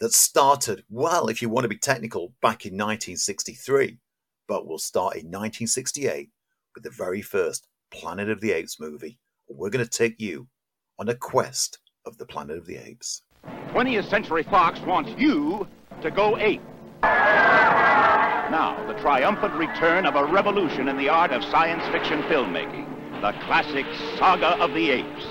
that started, well, if you want to be technical, back in 1963, but will start in 1968 with the very first Planet of the Apes movie. We're going to take you on a quest of the Planet of the Apes. 20th Century Fox wants you to go ape. Now, the triumphant return of a revolution in the art of science fiction filmmaking. The classic Saga of the Apes.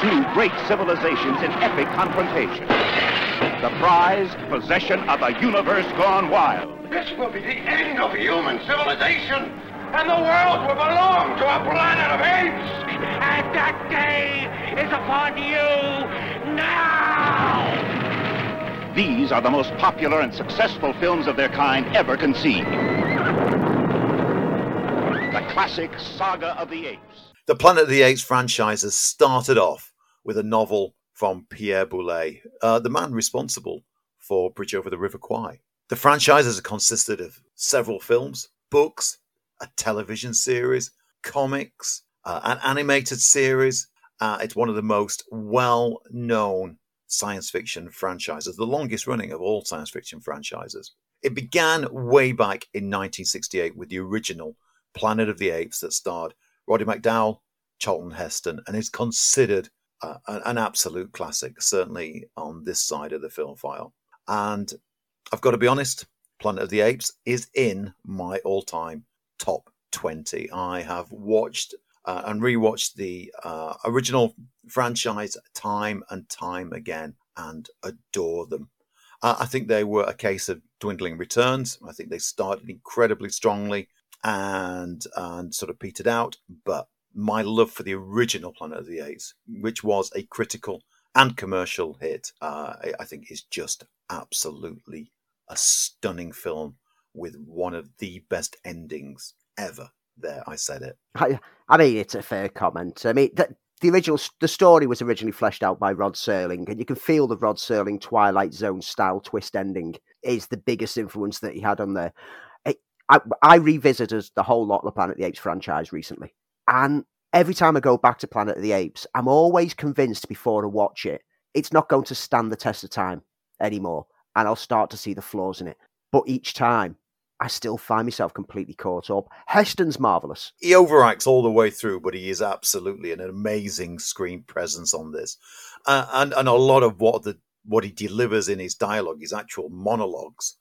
Two great civilizations in epic confrontation. The prize, possession of a universe gone wild. This will be the end of human civilization and the world will belong to a planet of apes. And that day is upon you now. These are the most popular and successful films of their kind ever conceived. The classic saga of the apes. The Planet of the Apes franchise has started off with a novel from Pierre Boulle, uh, the man responsible for Bridge Over the River Kwai. The franchise has consisted of several films, books, a television series, comics, uh, an animated series. Uh, it's one of the most well known science fiction franchises, the longest running of all science fiction franchises. It began way back in 1968 with the original Planet of the Apes that starred Roddy McDowall, Charlton Heston, and is considered uh, an absolute classic, certainly on this side of the film file. And I've got to be honest, Planet of the Apes is in my all time top 20. I have watched uh, and rewatched the uh, original franchise time and time again and adore them. Uh, I think they were a case of dwindling returns. I think they started incredibly strongly and and sort of petered out. But my love for the original Planet of the Apes, which was a critical and commercial hit, uh, I think is just absolutely a stunning film with one of the best endings ever. There, I said it. I, I mean, it's a fair comment. I mean, the, original the story was originally fleshed out by Rod Serling, and you can feel the Rod Serling Twilight Zone style twist ending is the biggest influence that he had on there. I, I revisited the whole lot of the Planet of the Apes franchise recently, and every time I go back to Planet of the Apes, I'm always convinced before I watch it, it's not going to stand the test of time anymore, and I'll start to see the flaws in it. But each time, I still find myself completely caught up. Heston's marvelous. He overacts all the way through, but he is absolutely an amazing screen presence on this, uh, and and a lot of what the what he delivers in his dialogue, his actual monologues,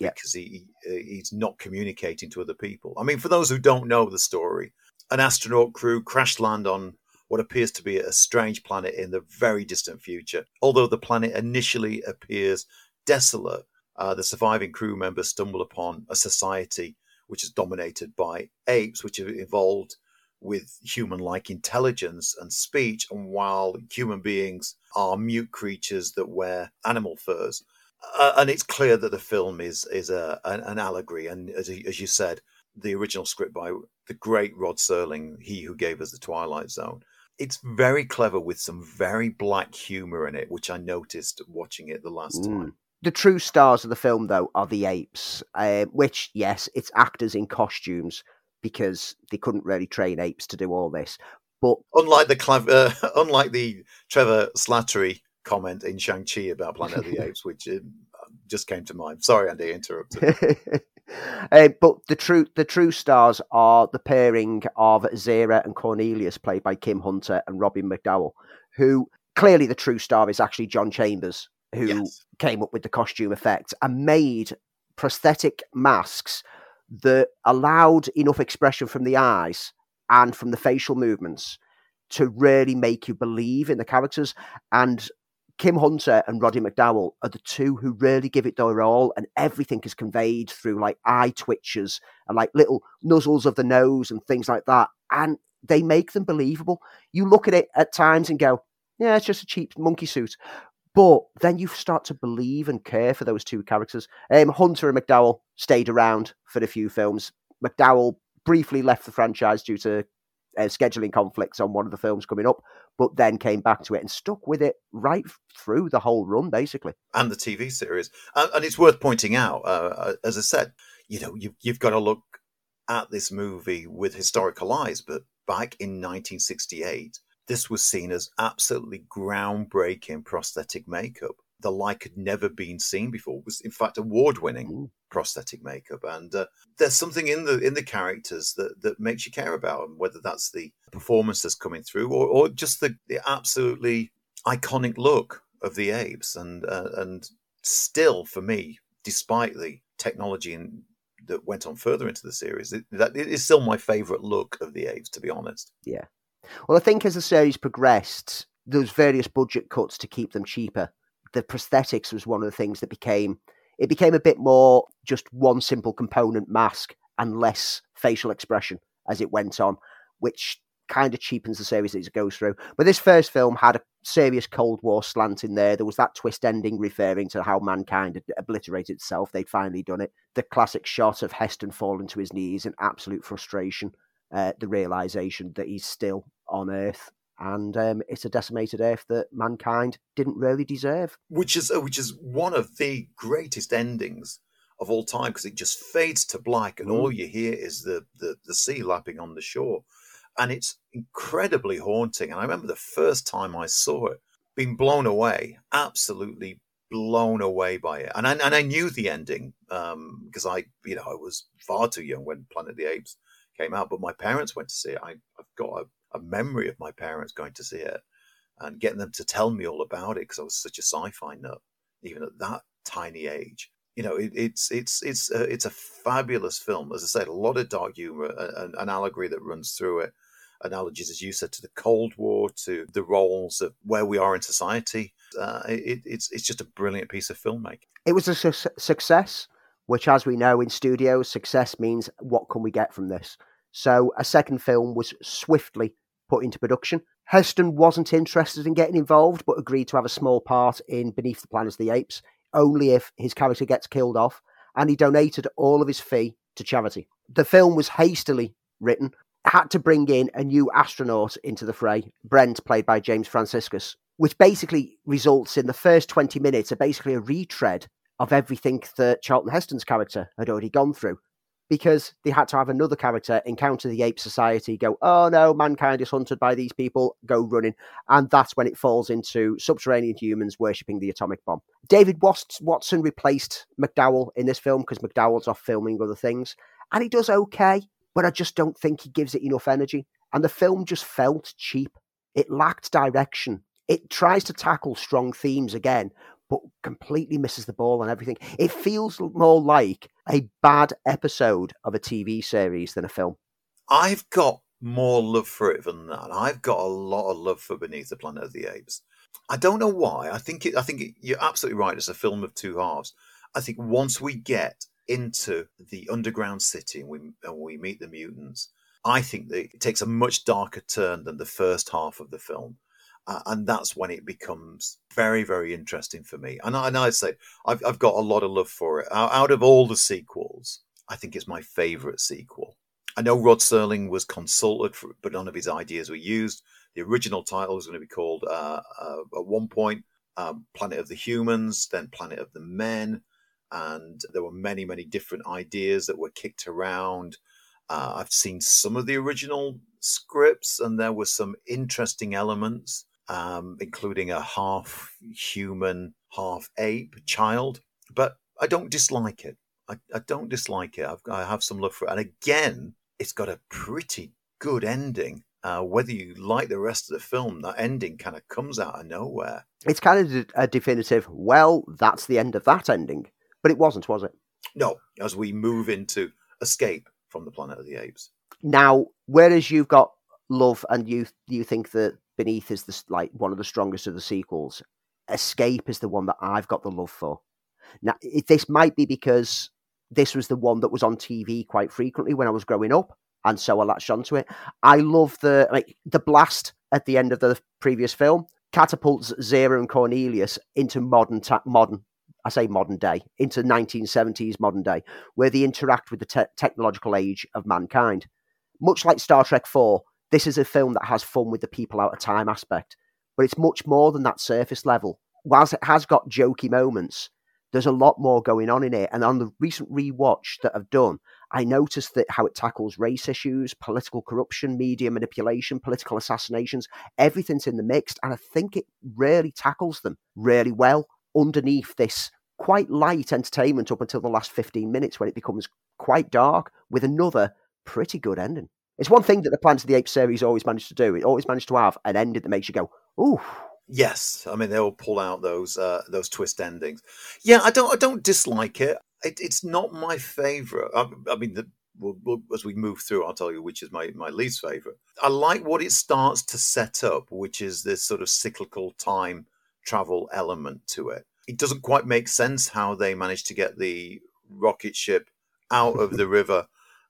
Yeah. because he he's not communicating to other people. I mean, for those who don't know the story, an astronaut crew crash land on what appears to be a strange planet in the very distant future. Although the planet initially appears desolate, uh, the surviving crew members stumble upon a society which is dominated by apes, which have evolved with human like intelligence and speech. And while human beings are mute creatures that wear animal furs, uh, and it's clear that the film is is a an, an allegory. And as, as you said, the original script by the great Rod Serling, he who gave us the Twilight Zone. It's very clever with some very black humor in it, which I noticed watching it the last time. The true stars of the film, though, are the apes, uh, which, yes, it's actors in costumes because they couldn't really train apes to do all this. But Unlike the uh, unlike the Trevor Slattery comment in Shang Chi about Planet of the Apes, which uh, just came to mind. Sorry, Andy, I interrupted. uh, but the true the true stars are the pairing of Zira and Cornelius, played by Kim Hunter and Robin McDowall, who clearly the true star is actually John Chambers, who Yes. Came up with the costume effects and made prosthetic masks that allowed enough expression from the eyes and from the facial movements to really make you believe in the characters. And Kim Hunter and Roddy McDowall are the two who really give it their all, and everything is conveyed through like eye twitches and like little nuzzles of the nose and things like that. And they make them believable. You look at it at times and go, yeah, it's just a cheap monkey suit. But then you start to believe and care for those two characters. Um, Hunter and McDowall stayed around for a few films. McDowall briefly left the franchise due to uh, scheduling conflicts on one of the films coming up, but then came back to it and stuck with it right through the whole run, basically. and the TV series. And, and it's worth pointing out, uh, as I said, you know, you've, you've got to look at this movie with historical eyes. But back in 1968, this was seen as absolutely groundbreaking prosthetic makeup. The like had never been seen before. It was, in fact, award-winning Mm. prosthetic makeup. And uh, there's something in the in the characters that that makes you care about them, whether that's the performance that's coming through or, or just the, the absolutely iconic look of the apes and uh, and still for me despite the technology and that went on further into the series it, that it is still my favorite look of the apes to be honest Well, I think as the series progressed, was various budget cuts to keep them cheaper. The prosthetics was one of the things that became it became a bit more just one simple component mask and less facial expression as it went on, which kind of cheapens the series as it goes through. But this first film had a serious Cold War slant in there. There was that twist ending referring to how mankind had obliterated itself. They'd finally done it. The classic shot of Heston falling to his knees in absolute frustration. Uh, the realization that he's still on Earth, and um, it's a decimated Earth that mankind didn't really deserve. which is uh, which is one of the greatest endings of all time because it just fades to black and all you hear is the, the the sea lapping on the shore. And it's incredibly haunting and i remember the first time i saw it being blown away absolutely blown away by it. And i, and I knew the ending um, because i you know i was far too young when planet of the apes came out but my parents went to see it. I, i've got a, a memory of my parents going to see it and getting them to tell me all about it because I was such a sci-fi nut, even at that tiny age. You know, it, it's it's it's a, it's a fabulous film. As I said, a lot of dark humor, an, an allegory that runs through it, analogies, as you said, to the Cold War, to the roles of where we are in society. Uh, it, it's it's just a brilliant piece of filmmaking. It was a su- success, which, as we know in studios, success means what can we get from this? So a second film was swiftly put into production. Heston wasn't interested in getting involved, but agreed to have a small part in Beneath the Planet of the Apes, only if his character gets killed off, and he donated all of his fee to charity. The film was hastily written, had to bring in a new astronaut into the fray, Brent, played by James Franciscus, which basically results in the first 20 minutes are basically a retread of everything that Charlton Heston's character had already gone through. Because they had to have another character encounter the ape society, go, oh no, mankind is hunted by these people, go running. And that's when it falls into subterranean humans worshipping the atomic bomb. David Watson replaced McDowall in this film because McDowall's off filming other things. And he does okay, but I just don't think he gives it enough energy. And the film just felt cheap. It lacked direction. It tries to tackle strong themes again, but completely misses the ball on everything. It feels more like a bad episode of a TV series than a film. I've got more love for it than that. I've got a lot of love for Beneath the Planet of the Apes. I don't know why. I think it, I think it, you're absolutely right. It's a film of two halves. I think once we get into the underground city and we and we meet the mutants, I think that it takes a much darker turn than the first half of the film uh, and that's when it becomes very very interesting for me. And, I, and i'd say I've, I've got a lot of love for it. Out of all the sequels i think it's my favorite sequel. I know rod serling was consulted for, but none of his ideas were used. The original title was going to be called uh, uh, at one point um, planet of the humans then planet of the men. And there were many many different ideas that were kicked around. Uh, I've seen some of the original scripts, and there were some interesting elements um, including a half human, half ape child. But I don't dislike it. I, I don't dislike it. I've, I have some love for it. And again, it's got a pretty good ending. Uh, whether you like the rest of the film, that ending kind of comes out of nowhere. It's kind of a definitive, well, that's the end of that ending. But it wasn't, was it? No, as we move into escape from the planet of the apes. Now, whereas you've got love and you you think that Beneath is the, like one of the strongest of the sequels. Escape is the one that I've got the love for. Now, it, this might be because this was the one that was on TV quite frequently when I was growing up, and so I latched onto it. I love the like the blast at the end of the previous film catapults Zira and Cornelius into modern ta- modern. I say modern day into 1970s modern day, where they interact with the te- technological age of mankind. Much like Star Trek 4, this is a film that has fun with the people out of time aspect, but it's much more than that surface level. Whilst it has got jokey moments, there's a lot more going on in it. And on the recent rewatch that I've done, I noticed that how it tackles race issues, political corruption, media manipulation, political assassinations, everything's in the mix. And I think it really tackles them really well underneath this quite light entertainment up until the last 15 minutes when it becomes quite dark with another pretty good ending. It's one thing that the Planet of the Apes series always managed to do. It always managed to have an ending that makes you go, "Ooh." Yes, I mean they'll pull out those uh, those twist endings. Yeah, I don't I don't dislike it. it it's not my favorite. I, I mean, the, we'll, we'll, as we move through, I'll tell you which is my my least favorite. I like what it starts to set up, which is this sort of cyclical time travel element to it. It doesn't quite make sense how they managed to get the rocket ship out of the river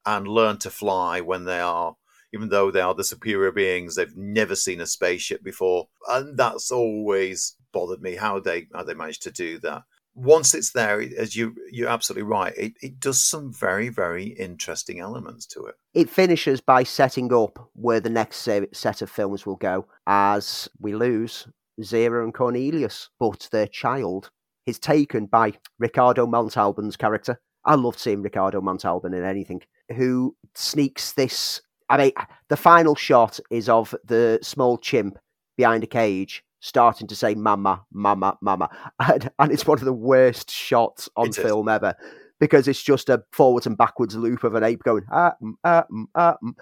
and learn to fly when they are even though they are the superior beings they've never seen a spaceship before. And that's always bothered me how they how they managed to do that. Once it's there as you you're absolutely right it, it does some very very interesting elements to it. It finishes by setting up where the next set of films will go as we lose Zira and cornelius but their child is taken by ricardo montalban's character. I love seeing ricardo montalban in anything who sneaks this. I mean, the final shot is of the small chimp behind a cage starting to say "mama, mama, mama," and, and it's one of the worst shots on film ever because it's just a forwards and backwards loop of an ape going ah, mm, ah, mm, ah, mm.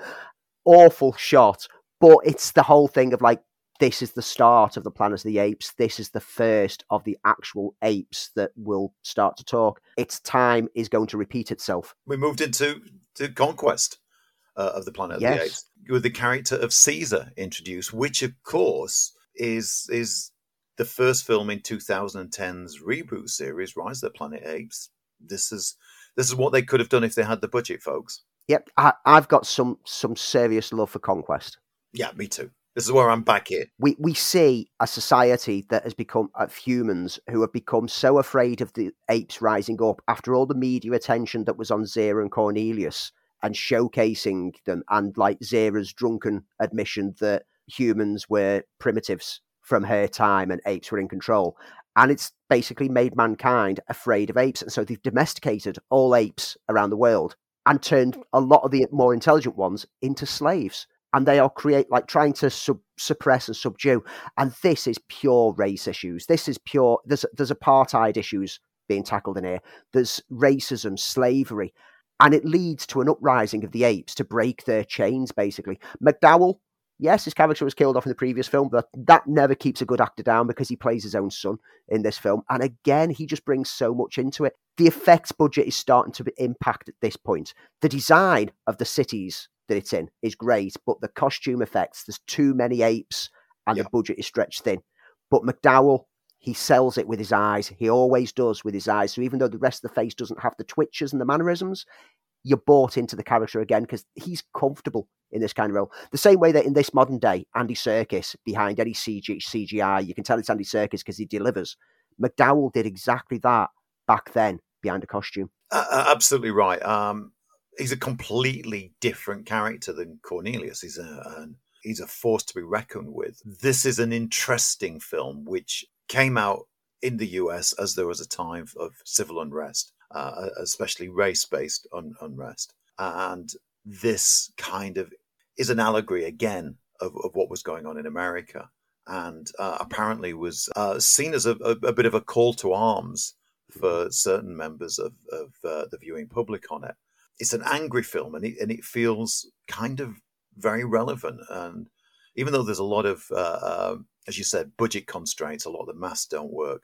awful shot. But it's the whole thing of like this is the start of the Planet of the Apes. This is the first of the actual apes that will start to talk. Its time is going to repeat itself. We moved into the conquest uh, of the Planet yes. of the Apes with the character of Caesar introduced, which of course is is the first film in 2010's reboot series, Rise of the Planet Apes. This is this is what they could have done if they had the budget, folks. Yep, I, I've got some some serious love for conquest. Yeah, me too. This is where I'm back here. We we see a society that has become of humans who have become so afraid of the apes rising up after all the media attention that was on Zira and Cornelius and showcasing them and like Zira's drunken admission that humans were primitives from her time and apes were in control. And it's basically made mankind afraid of apes. And so they've domesticated all apes around the world and turned a lot of the more intelligent ones into slaves. And they are create like trying to sub- suppress and subdue. And this is pure race issues. This is pure. There's there's apartheid issues being tackled in here. There's racism, slavery, and it leads to an uprising of the apes to break their chains. Basically, McDowall yes, his character was killed off in the previous film, but that never keeps a good actor down because he plays his own son in this film. And again, he just brings so much into it. The effects budget is starting to impact at this point. The design of the cities that it's in is great, but the costume effects, there's too many apes and the budget is stretched thin. But McDowall, he sells it with his eyes. He always does with his eyes. So even though the rest of the face doesn't have the twitches and the mannerisms, you're bought into the character again because he's comfortable in this kind of role. The same way that in this modern day, Andy Serkis behind any CG, CGI, you can tell it's Andy Serkis because he delivers. McDowall did exactly that back then behind a costume. Uh, absolutely right. Um, he's a completely different character than Cornelius. He's a, he's a force to be reckoned with. This is an interesting film which came out in the US as there was a time of civil unrest uh, especially race based un- unrest. And this kind of is an allegory again of, of what was going on in America and uh, apparently was uh, seen as a, a, a, bit of a call to arms for certain members of, of uh, the viewing public on it. It's an angry film and it, and it feels kind of very relevant. And even though there's a lot of, uh, uh, as you said, budget constraints, a lot of the masks don't work,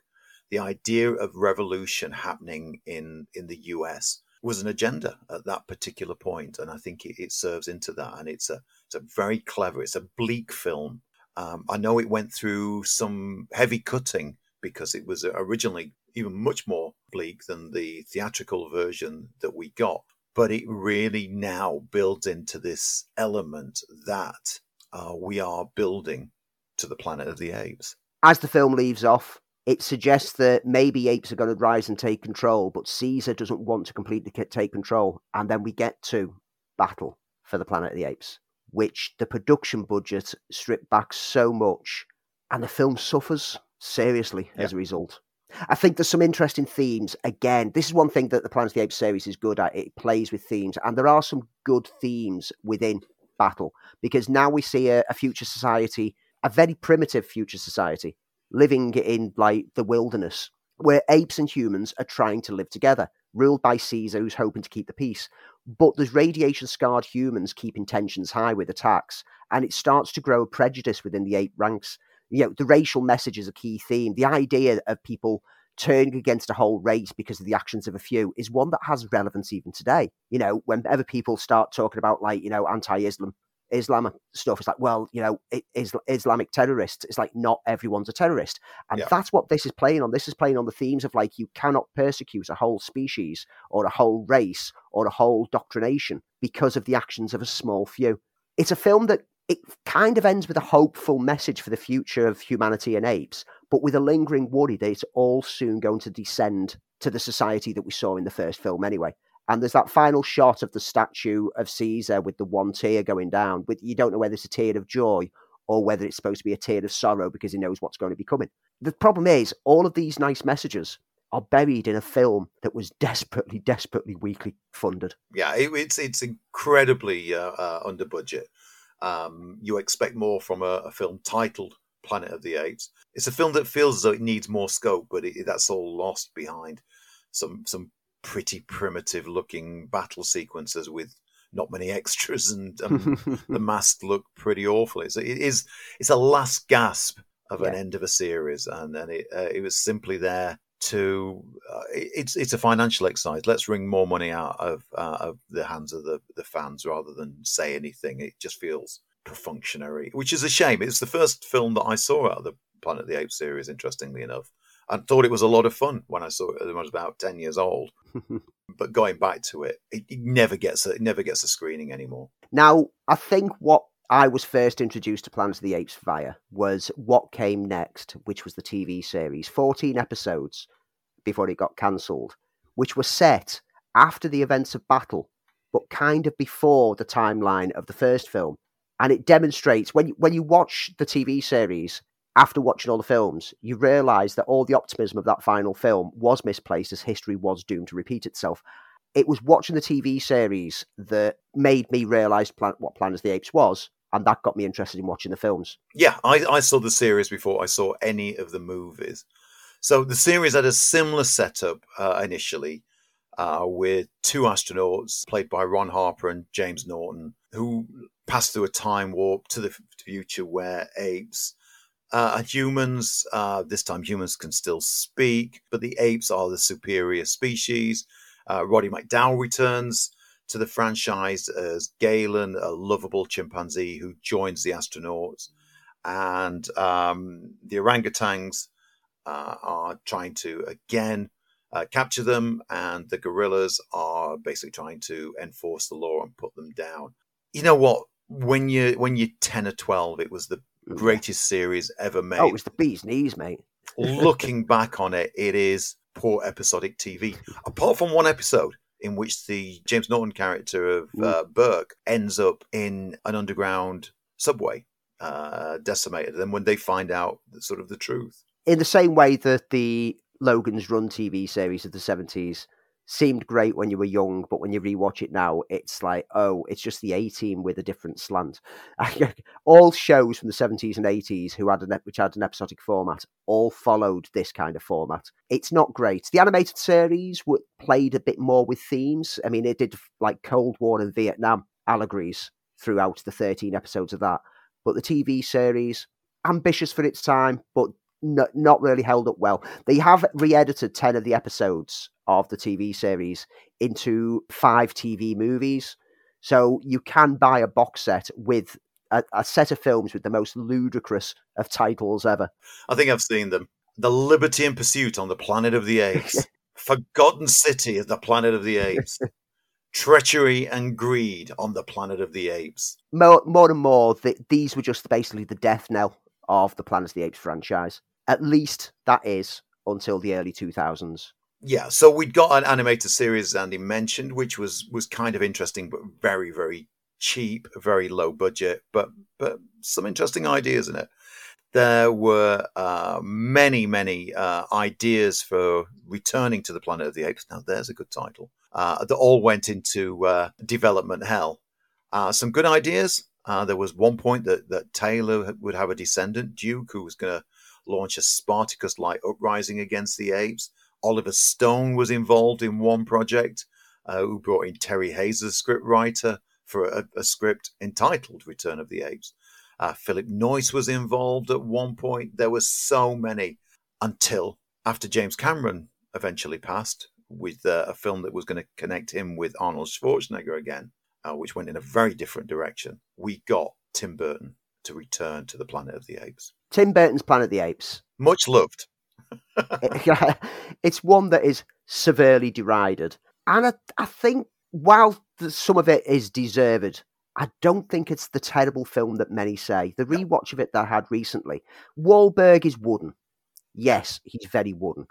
the idea of revolution happening in in the US was an agenda at that particular point, and I think it, it serves into that. And it's a it's a very clever, it's a bleak film. Um, I know it went through some heavy cutting because it was originally even much more bleak than the theatrical version that we got. But it really now builds into this element that uh, we are building to the planet of the apes. As the film leaves off, it suggests that maybe apes are going to rise and take control, but Caesar doesn't want to completely take control. And then we get to Battle for the Planet of the Apes, which the production budget stripped back so much, and the film suffers seriously yeah. as a result. I think there's some interesting themes. Again, this is one thing that the Planet of the Apes series is good at. It plays with themes, and there are some good themes within Battle because now we see a, a future society, a very primitive future society, living in like the wilderness where apes and humans are trying to live together, ruled by Caesar, who's hoping to keep the peace. But there's radiation scarred humans keeping tensions high with attacks, and it starts to grow a prejudice within the ape ranks. You know, the racial message is a key theme. The idea of people turning against a whole race because of the actions of a few is one that has relevance even today. You know, whenever people start talking about like, you know, anti-Islam Islam stuff. It's like, well, you know, Islamic terrorists. It's like not everyone's a terrorist, and yeah. that's what this is playing on. This is playing on the themes of like you cannot persecute a whole species or a whole race or a whole doctrination because of the actions of a small few. It's a film that it kind of ends with a hopeful message for the future of humanity and apes, but with a lingering worry that it's all soon going to descend to the society that we saw in the first film anyway. And there's that final shot of the statue of Caesar with the one tear going down. But you don't know whether it's a tear of joy or whether it's supposed to be a tear of sorrow because he knows what's going to be coming. The problem is, all of these nice messages are buried in a film that was desperately, desperately weakly funded. Yeah, it, it's it's incredibly uh, uh, under budget. Um, you expect more from a, a, film titled Planet of the Apes. It's a film that feels as though it needs more scope, but it, that's all lost behind some some pretty primitive looking battle sequences with not many extras and um, the masks look pretty awful. It's, it is it's a last gasp of yeah. an end of a series, and and it uh, it was simply there to uh, it's it's a financial exercise. Let's wring more money out of uh, of the hands of the the fans rather than say anything. It just feels perfunctory, which is a shame. It's the first film that I saw out of the Planet of the Apes series. Interestingly enough, I thought it was a lot of fun when I saw it when I was about ten years old. but going back to it, it, it never gets a, it never gets a screening anymore. Now, I think what I was first introduced to Planet of the Apes via was what came next, which was the TV series, fourteen episodes before it got cancelled, which was set after the events of Battle, but kind of before the timeline of the first film. And it demonstrates when when you watch the TV series, after watching all the films, you realise that all the optimism of that final film was misplaced as history was doomed to repeat itself. it was watching the TV series that made me realize plan- what Planet of the Apes was, and that got me interested in watching the films. Yeah, I, I saw the series before I saw any of the movies. So the series had a similar setup uh, initially, uh, with two astronauts played by Ron Harper and James Naughton, who pass through a time warp to the future where apes uh, humans, uh, this time humans can still speak, but the apes are the superior species. Uh, Roddy McDowall returns to the franchise as Galen, a lovable chimpanzee who joins the astronauts. And um, the orangutans uh, are trying to again uh, capture them, and the gorillas are basically trying to enforce the law and put them down. You know what? When you when you're ten or twelve, it was the greatest series ever made. Oh, it was the bee's knees, mate. Looking back on it, it is poor episodic TV. Apart from one episode in which the James Naughton character of uh, Burke ends up in an underground subway, uh, decimated. And when they find out the, sort of the truth, In the same way that the Logan's Run TV series of the 70s seemed great when you were young, but when you rewatch it now, it's like, oh, it's just the A team with a different slant. all shows from the 70s and 80s who had an which had an episodic format all followed this kind of format. It's not great. The animated series w- played a bit more with themes. I mean, it did like Cold War and Vietnam allegories throughout the 13 episodes of that. But the TV series, ambitious for its time, but not really held up well. They have re-edited 10 of the episodes of the TV series into five TV movies. So you can buy a box set with a, a set of films with the most ludicrous of titles ever. I think I've seen them. The Liberty and Pursuit on the Planet of the Apes, Forgotten City of the Planet of the Apes, Treachery and Greed on the Planet of the Apes. More, more and more, th these were just basically the death knell of the Planet of the Apes franchise. At least that is until the early 2000s. Yeah, so we'd got an animated series, Andy mentioned, which was was kind of interesting, but very very cheap, very low budget, but but some interesting ideas in it. There were uh, many many uh, ideas for returning to the Planet of the Apes. Now there's a good title. Uh, that all went into uh, development hell. Uh, some good ideas. Uh, there was one point that that Taylor would have a descendant, Duke, who was going to launch a Spartacus-like uprising against the apes. Oliver Stone was involved in one project, uh, who brought in Terry Hayes as a script writer for a, a script entitled Return of the Apes. Uh, Philip Noyce was involved at one point. There were so many until after James Cameron eventually passed with uh, a film that was going to connect him with Arnold Schwarzenegger again, uh, which went in a very different direction. We got Tim Burton to return to the Planet of the Apes. Tim Burton's Planet of the Apes. Much loved. it's one that is severely derided. And I, I think while the, some of it is deserved, I don't think it's the terrible film that many say. The rewatch of it that I had recently, Wahlberg is wooden. Yes, he's very wooden.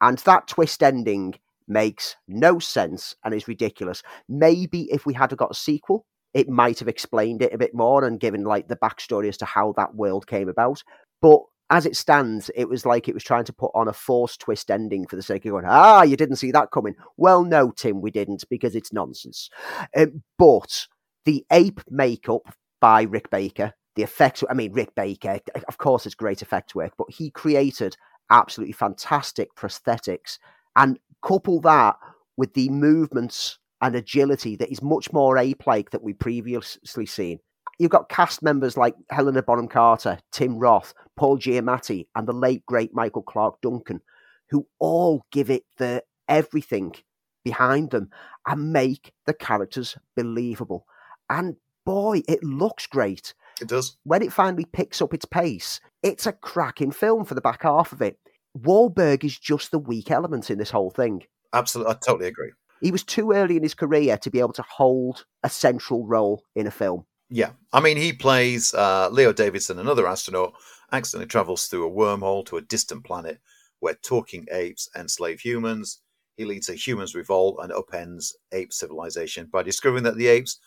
And that twist ending makes no sense and is ridiculous. Maybe if we had got a sequel, it might have explained it a bit more and given like the backstory as to how that world came about. But as it stands, it was like it was trying to put on a forced twist ending for the sake of going, ah, you didn't see that coming. Well, no, Tim, we didn't because it's nonsense. Um, but the ape makeup by Rick Baker, the effects, I mean, Rick Baker, of course, it's great effect work, but he created absolutely fantastic prosthetics and couple that with the movements and agility that is much more ape-like that we previously seen. You've got cast members like Helena Bonham Carter, Tim Roth, Paul Giamatti, and the late great Michael Clarke Duncan, who all give it the everything behind them and make the characters believable. And boy, it looks great. It does. When it finally picks up its pace, it's a cracking film for the back half of it. Wahlberg is just the weak element in this whole thing. Absolutely, I totally agree. He was too early in his career to be able to hold a central role in a film. Yeah, I mean, he plays uh, Leo Davidson, another astronaut, accidentally travels through a wormhole to a distant planet where talking apes enslave humans. He leads a humans revolt and upends ape civilization by discovering that the apes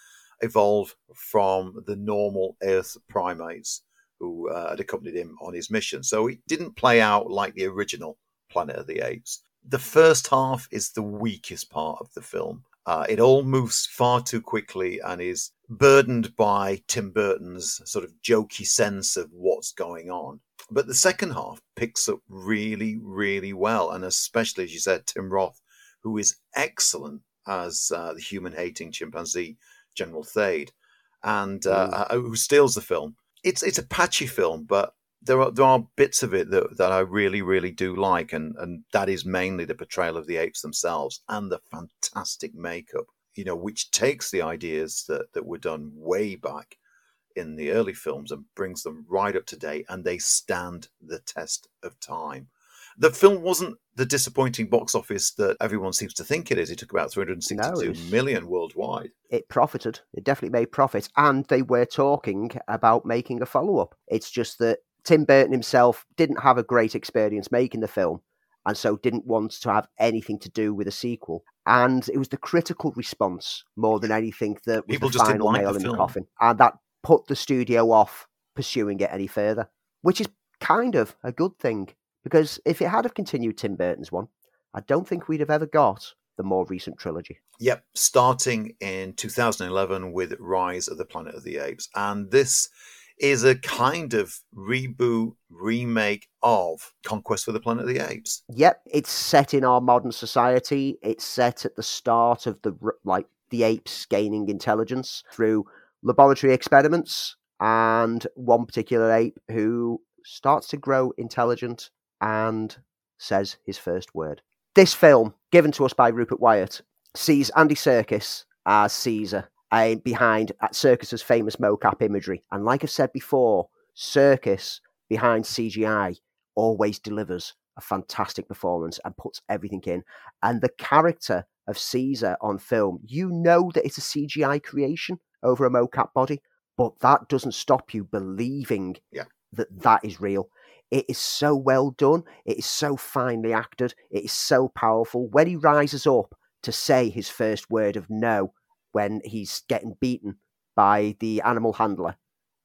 evolved from the normal Earth primates who uh, had accompanied him on his mission. So it didn't play out like the original Planet of the Apes. The first half is the weakest part of the film. Uh, it all moves far too quickly and is burdened by Tim Burton's sort of jokey sense of what's going on. But the second half picks up really, really well. And especially, as you said, Tim Roth, who is excellent as uh, the human hating chimpanzee General Thade, and uh, Mm. uh, who steals the film. It's it's a patchy film, but there are there are bits of it that, that I really really do like, and and that is mainly the portrayal of the apes themselves and the fantastic makeup. You know, which takes the ideas that that were done way back in the early films and brings them right up to date, and they stand the test of time. The film wasn't the disappointing box office that everyone seems to think it is. It took about three hundred and sixty-two it's- million worldwide. it profited. It definitely made profit, and they were talking about making a follow up. It's just that Tim Burton himself didn't have a great experience making the film, and so didn't want to have anything to do with a sequel. And it was the critical response more than anything that was People the final like nail the in the coffin, and that put the studio off pursuing it any further, which is kind of a good thing because if it had have continued Tim Burton's one, I don't think we'd have ever got the more recent trilogy. Yep, starting in 2011 with Rise of the Planet of the Apes. And this is a kind of reboot, remake of Conquest for the Planet of the Apes. Yep, it's set in our modern society. It's set at the start of the like the apes gaining intelligence through laboratory experiments, and one particular ape who starts to grow intelligent and says his first word. This film, given to us by Rupert Wyatt, sees Andy Serkis as Caesar uh, behind at Serkis's famous mocap imagery, and like I've said before, Serkis behind CGI always delivers a fantastic performance and puts everything in. And the character of Caesar on film, you know that it's a CGI creation over a mocap body, but that doesn't stop you believing Yeah. that that is real. It is so well done. It is so finely acted. It is so powerful. When he rises up to say his first word of no when he's getting beaten by the animal handler,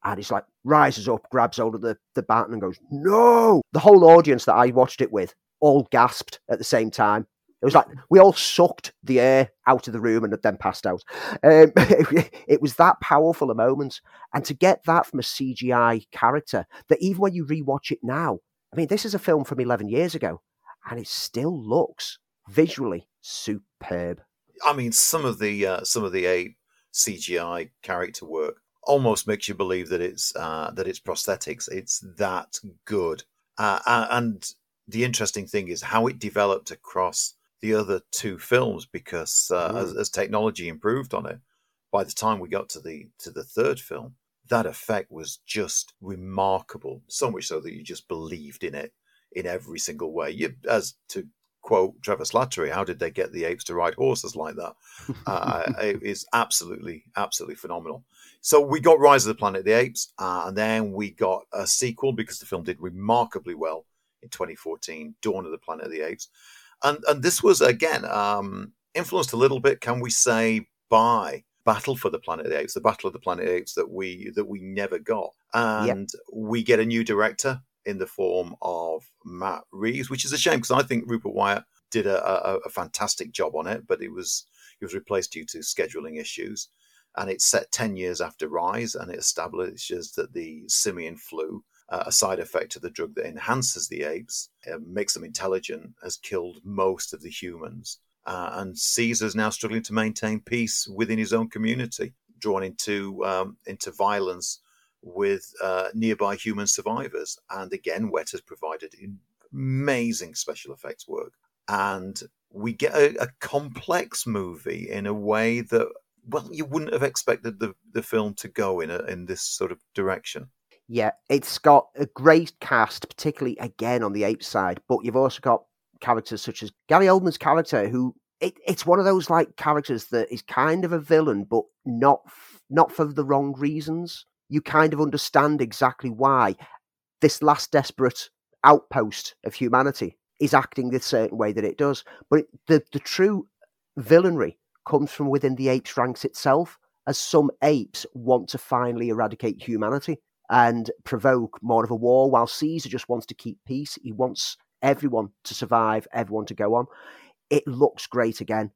and he's like rises up, grabs hold of the, the baton and goes, No! The whole audience that I watched it with all gasped at the same time. It was like we all sucked the air out of the room and then passed out. Um, it was that powerful a moment. And to get that from a CGI character, that even when you rewatch it now, I mean, this is a film from 11 years ago, and it still looks visually superb. I mean, some of the uh, some of the ape CGI character work almost makes you believe that it's uh, that it's prosthetics. It's that good. Uh, and the interesting thing is how it developed across the other two films because uh, as, as technology improved on it, by the time we got to the to the third film, that effect was just remarkable. So much so that you just believed in it in every single way. You, as to quote Trevor Slattery, how did they get the apes to ride horses like that? Uh, it is absolutely, absolutely phenomenal. So we got Rise of the Planet of the Apes, uh, and then we got a sequel because the film did remarkably well in 2014, Dawn of the Planet of the Apes, and and this was again um, influenced a little bit, can we say, by Battle for the Planet of the Apes, the Battle of the Planet of the Apes that we that we never got, and we get a new director in the form of Matt Reeves, which is a shame because I think Rupert Wyatt did a, a, a fantastic job on it, but it was he was replaced due to scheduling issues. And it's set 10 years after Rise, and it establishes that the simian flu, uh, a side effect of the drug that enhances the apes, uh, makes them intelligent, has killed most of the humans. Uh, and Caesar's now struggling to maintain peace within his own community, drawn into um, into violence with uh, nearby human survivors. And again, Weta has provided amazing special effects work. And we get a, a complex movie in a way that, well, you wouldn't have expected the, the film to go in a, in this sort of direction. Yeah, it's got a great cast, particularly again on the ape side, but you've also got characters such as Gary Oldman's character, who it, it's one of those like characters that is kind of a villain, but not not for the wrong reasons. You kind of understand exactly why this last desperate outpost of humanity is acting the certain way that it does. But it, the the true villainry comes from within the apes' ranks itself, as some apes want to finally eradicate humanity and provoke more of a war, while Caesar just wants to keep peace. He wants everyone to survive, everyone to go on. It looks great again.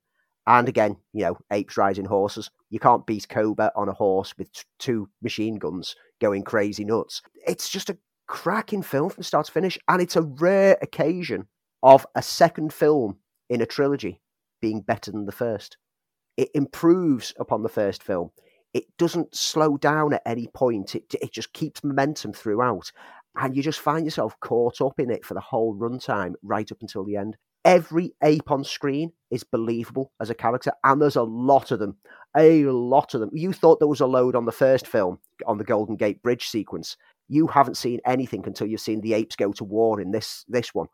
And again, you know, apes riding horses. You can't beat Koba on a horse with t- two machine guns going crazy nuts. It's just a cracking film from start to finish. And it's a rare occasion of a second film in a trilogy being better than the first. It improves upon the first film. It doesn't slow down at any point. It, it just keeps momentum throughout. And you just find yourself caught up in it for the whole runtime, right up until the end every ape on screen is believable as a character, and there's a lot of them. A lot of them. You thought there was a load on the first film, on the Golden Gate Bridge sequence. You haven't seen anything until you've seen the apes go to war in this this one.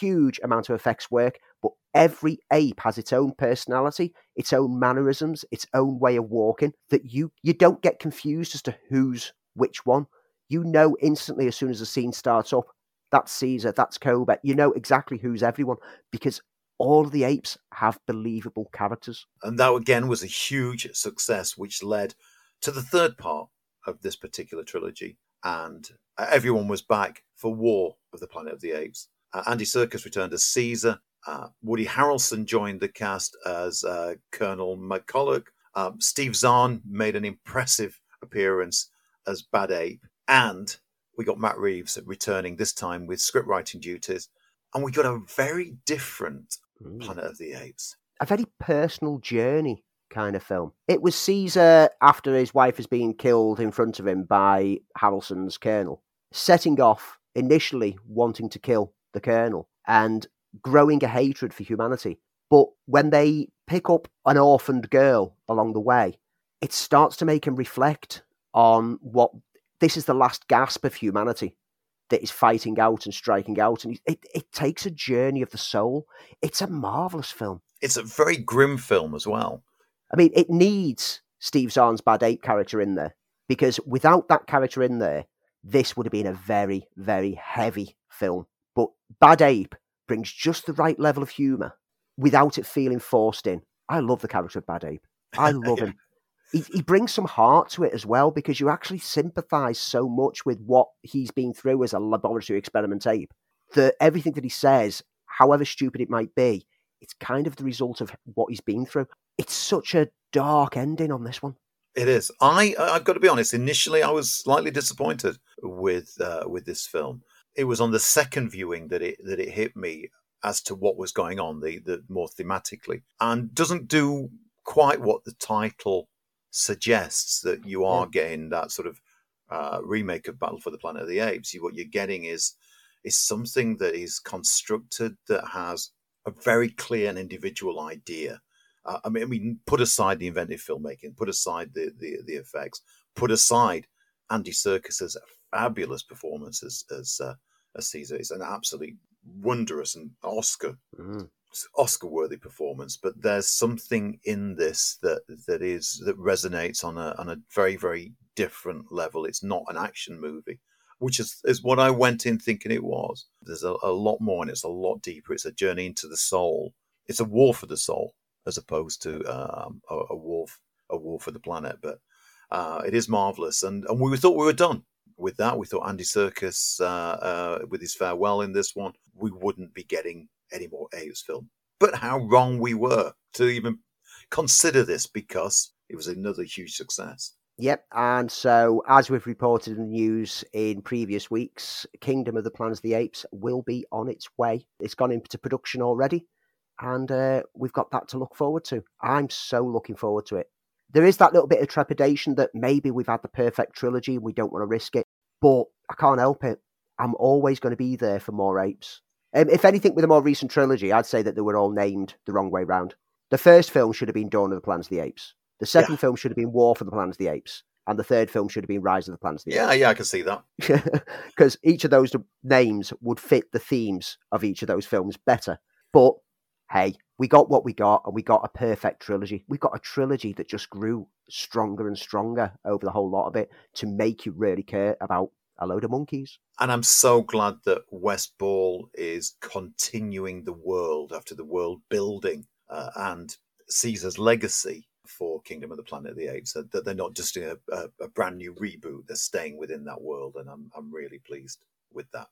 Huge amount of effects work, but every ape has its own personality, its own mannerisms, its own way of walking. That you you don't get confused as to who's which one. You know instantly as soon as the scene starts up that's Caesar, that's Koba. You know exactly who's everyone because all of the apes have believable characters. And that again was a huge success, which led to the third part of this particular trilogy. And everyone was back for War of the Planet of the Apes. Uh, Andy Serkis returned as Caesar. Uh, Woody Harrelson joined the cast as uh, Colonel McCullough. Um, Steve Zahn made an impressive appearance as Bad Ape. And we got Matt Reeves returning this time with script writing duties, and we got a very different mm. Planet of the Apes. A very personal journey kind of film. It was Caesar after his wife has been killed in front of him by Harrelson's colonel, setting off initially wanting to kill the colonel and growing a hatred for humanity. But when they pick up an orphaned girl along the way, it starts to make him reflect on what this is the last gasp of humanity that is fighting out and striking out. And it, it takes a journey of the soul. It's a marvelous film. It's a very grim film as well. I mean, it needs Steve Zahn's Bad Ape character in there because without that character in there, this would have been a very, very heavy film. But Bad Ape brings just the right level of humour without it feeling forced in. I love the character of Bad Ape. I love him he, he brings some heart to it as well because you actually sympathize so much with what he's been through as a laboratory experiment ape that everything that he says, however stupid it might be, it's kind of the result of what he's been through. It's such a dark ending on this one. It is. I I've got to be honest. Initially, I was slightly disappointed with uh, with this film. It was on the second viewing that it that it hit me as to what was going on, the the more thematically, and doesn't do quite what the title suggests that you are getting that sort of uh, remake of Battle for the Planet of the Apes. You, what you're getting is is something that is constructed that has a very clear and individual idea. Uh, I mean, I mean, put aside the inventive filmmaking, put aside the, the, the effects, put aside Andy Serkis's fabulous performance as as, uh, as Caesar. It's an absolutely wondrous and Oscar mm-hmm. Oscar worthy performance, but there's something in this that that is that resonates on a on a very very different level. It's not an action movie, which is is what I went in thinking it was. There's a, a lot more and it's a lot deeper. It's a journey into the soul. It's a war for the soul as opposed to um, a, a war a war for the planet. But uh, it is marvelous, and and we thought we were done with that. We thought Andy Serkis, uh, uh, with his farewell in this one, we wouldn't be getting any more Apes film. But how wrong we were to even consider this because it was another huge success. Yep, and so as we've reported in the news in previous weeks, Kingdom of the Planets of the Apes will be on its way. It's gone into production already, and uh, we've got that to look forward to. I'm so looking forward to it. There is that little bit of trepidation that maybe we've had the perfect trilogy and we don't want to risk it, but I can't help it. I'm always going to be there for more apes. Um, if anything, with a more recent trilogy, I'd say that they were all named the wrong way round. The first film should have been Dawn of the Planets of the Apes. The second yeah. film should have been War for the Planet of the Apes. And the third film should have been Rise of the Planets of the yeah, Apes. Yeah, yeah, I can see that. Because each of those names would fit the themes of each of those films better. But hey, we got what we got, and we got a perfect trilogy. We got a trilogy that just grew stronger and stronger over the whole lot of it to make you really care about a load of monkeys. And I'm so glad that Wes Ball is continuing the world after the world building uh, and Caesar's legacy for Kingdom of the Planet of the Apes. That they're not just doing a, a, a brand new reboot; they're staying within that world, and I'm I'm really pleased with that.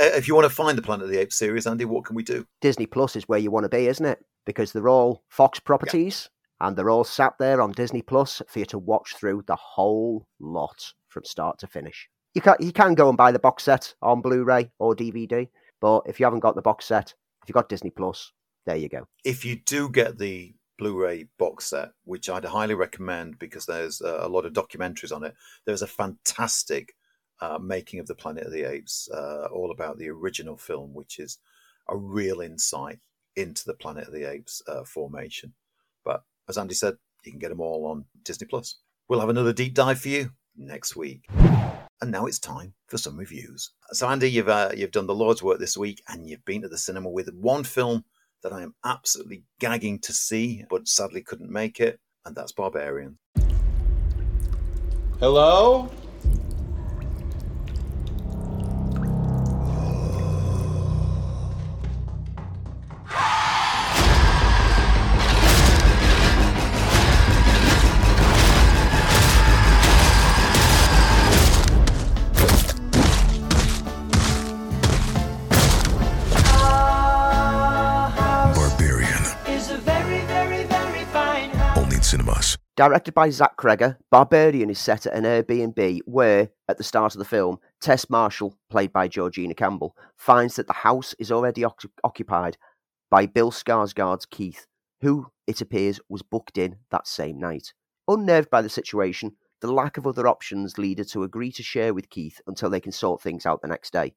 Uh, if you want to find the Planet of the Apes series, Andy, what can we do? Disney Plus is where you want to be, isn't it? Because they're all Fox properties and they're all sat there on Disney Plus for you to watch through the whole lot from start to finish. You can you can go and buy the box set on Blu-ray or DVD, but if you haven't got the box set, if you've got Disney Plus, there you go. If you do get the Blu-ray box set, which I'd highly recommend because there's uh, a lot of documentaries on it. There's a fantastic uh, making of the Planet of the Apes, uh, all about the original film, which is a real insight into the Planet of the Apes uh, formation. But as Andy said, you can get them all on Disney Plus. We'll have another deep dive for you next week. And now it's time for some reviews. So, Andy, you've uh, you've done the Lord's work this week, and you've been to the cinema with one film that I am absolutely gagging to see, but sadly couldn't make it, and that's Barbarian. Hello? Directed by Zach Cregger, Barbarian is set at an Airbnb where, at the start of the film, Tess Marshall, played by Georgina Campbell, finds that the house is already oc- occupied by Bill Skarsgård's Keith, who, it appears, was booked in that same night. Unnerved by the situation, the lack of other options lead her to agree to share with Keith until they can sort things out the next day.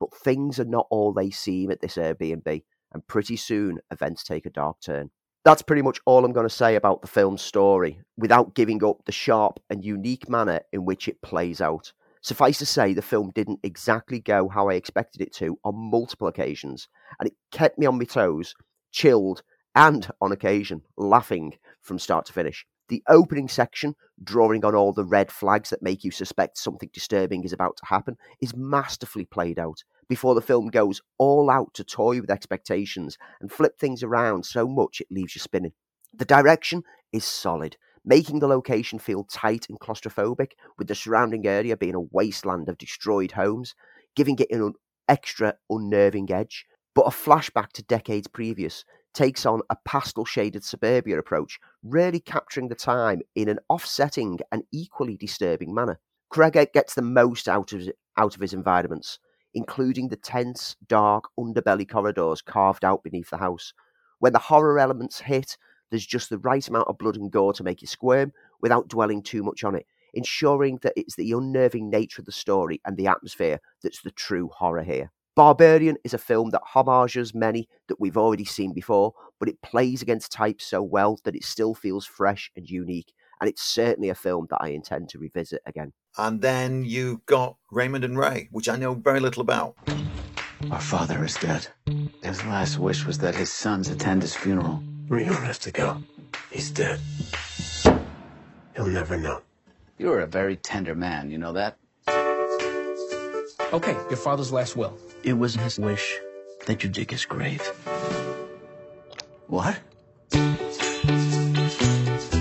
But things are not all they seem at this Airbnb, and pretty soon events take a dark turn. That's pretty much all I'm going to say about the film's story, without giving up the sharp and unique manner in which it plays out. Suffice to say, the film didn't exactly go how I expected it to on multiple occasions, and it kept me on my toes, chilled, and on occasion laughing from start to finish. The opening section, drawing on all the red flags that make you suspect something disturbing is about to happen, is masterfully played out before the film goes all out to toy with expectations and flip things around so much it leaves you spinning. The direction is solid, making the location feel tight and claustrophobic, with the surrounding area being a wasteland of destroyed homes, giving it an extra unnerving edge. But a flashback to decades previous takes on a pastel shaded suburbia approach, really capturing the time in an offsetting and equally disturbing manner. Cregger gets the most out of, out of his environments, including the tense, dark underbelly corridors carved out beneath the house. When the horror elements hit, there's just the right amount of blood and gore to make you squirm without dwelling too much on it, ensuring that it's the unnerving nature of the story and the atmosphere that's the true horror here. Barbarian is a film that homages many that we've already seen before, but it plays against type so well that it still feels fresh and unique, and it's certainly a film that I intend to revisit again. And then you've got Raymond and Ray, which I know very little about. Our father is dead. His last wish was that his sons attend his funeral. We don't have to go. He's dead. He'll never know. You're a very tender man, you know that? Okay, your father's last will. It was his wish that you dig his grave. What?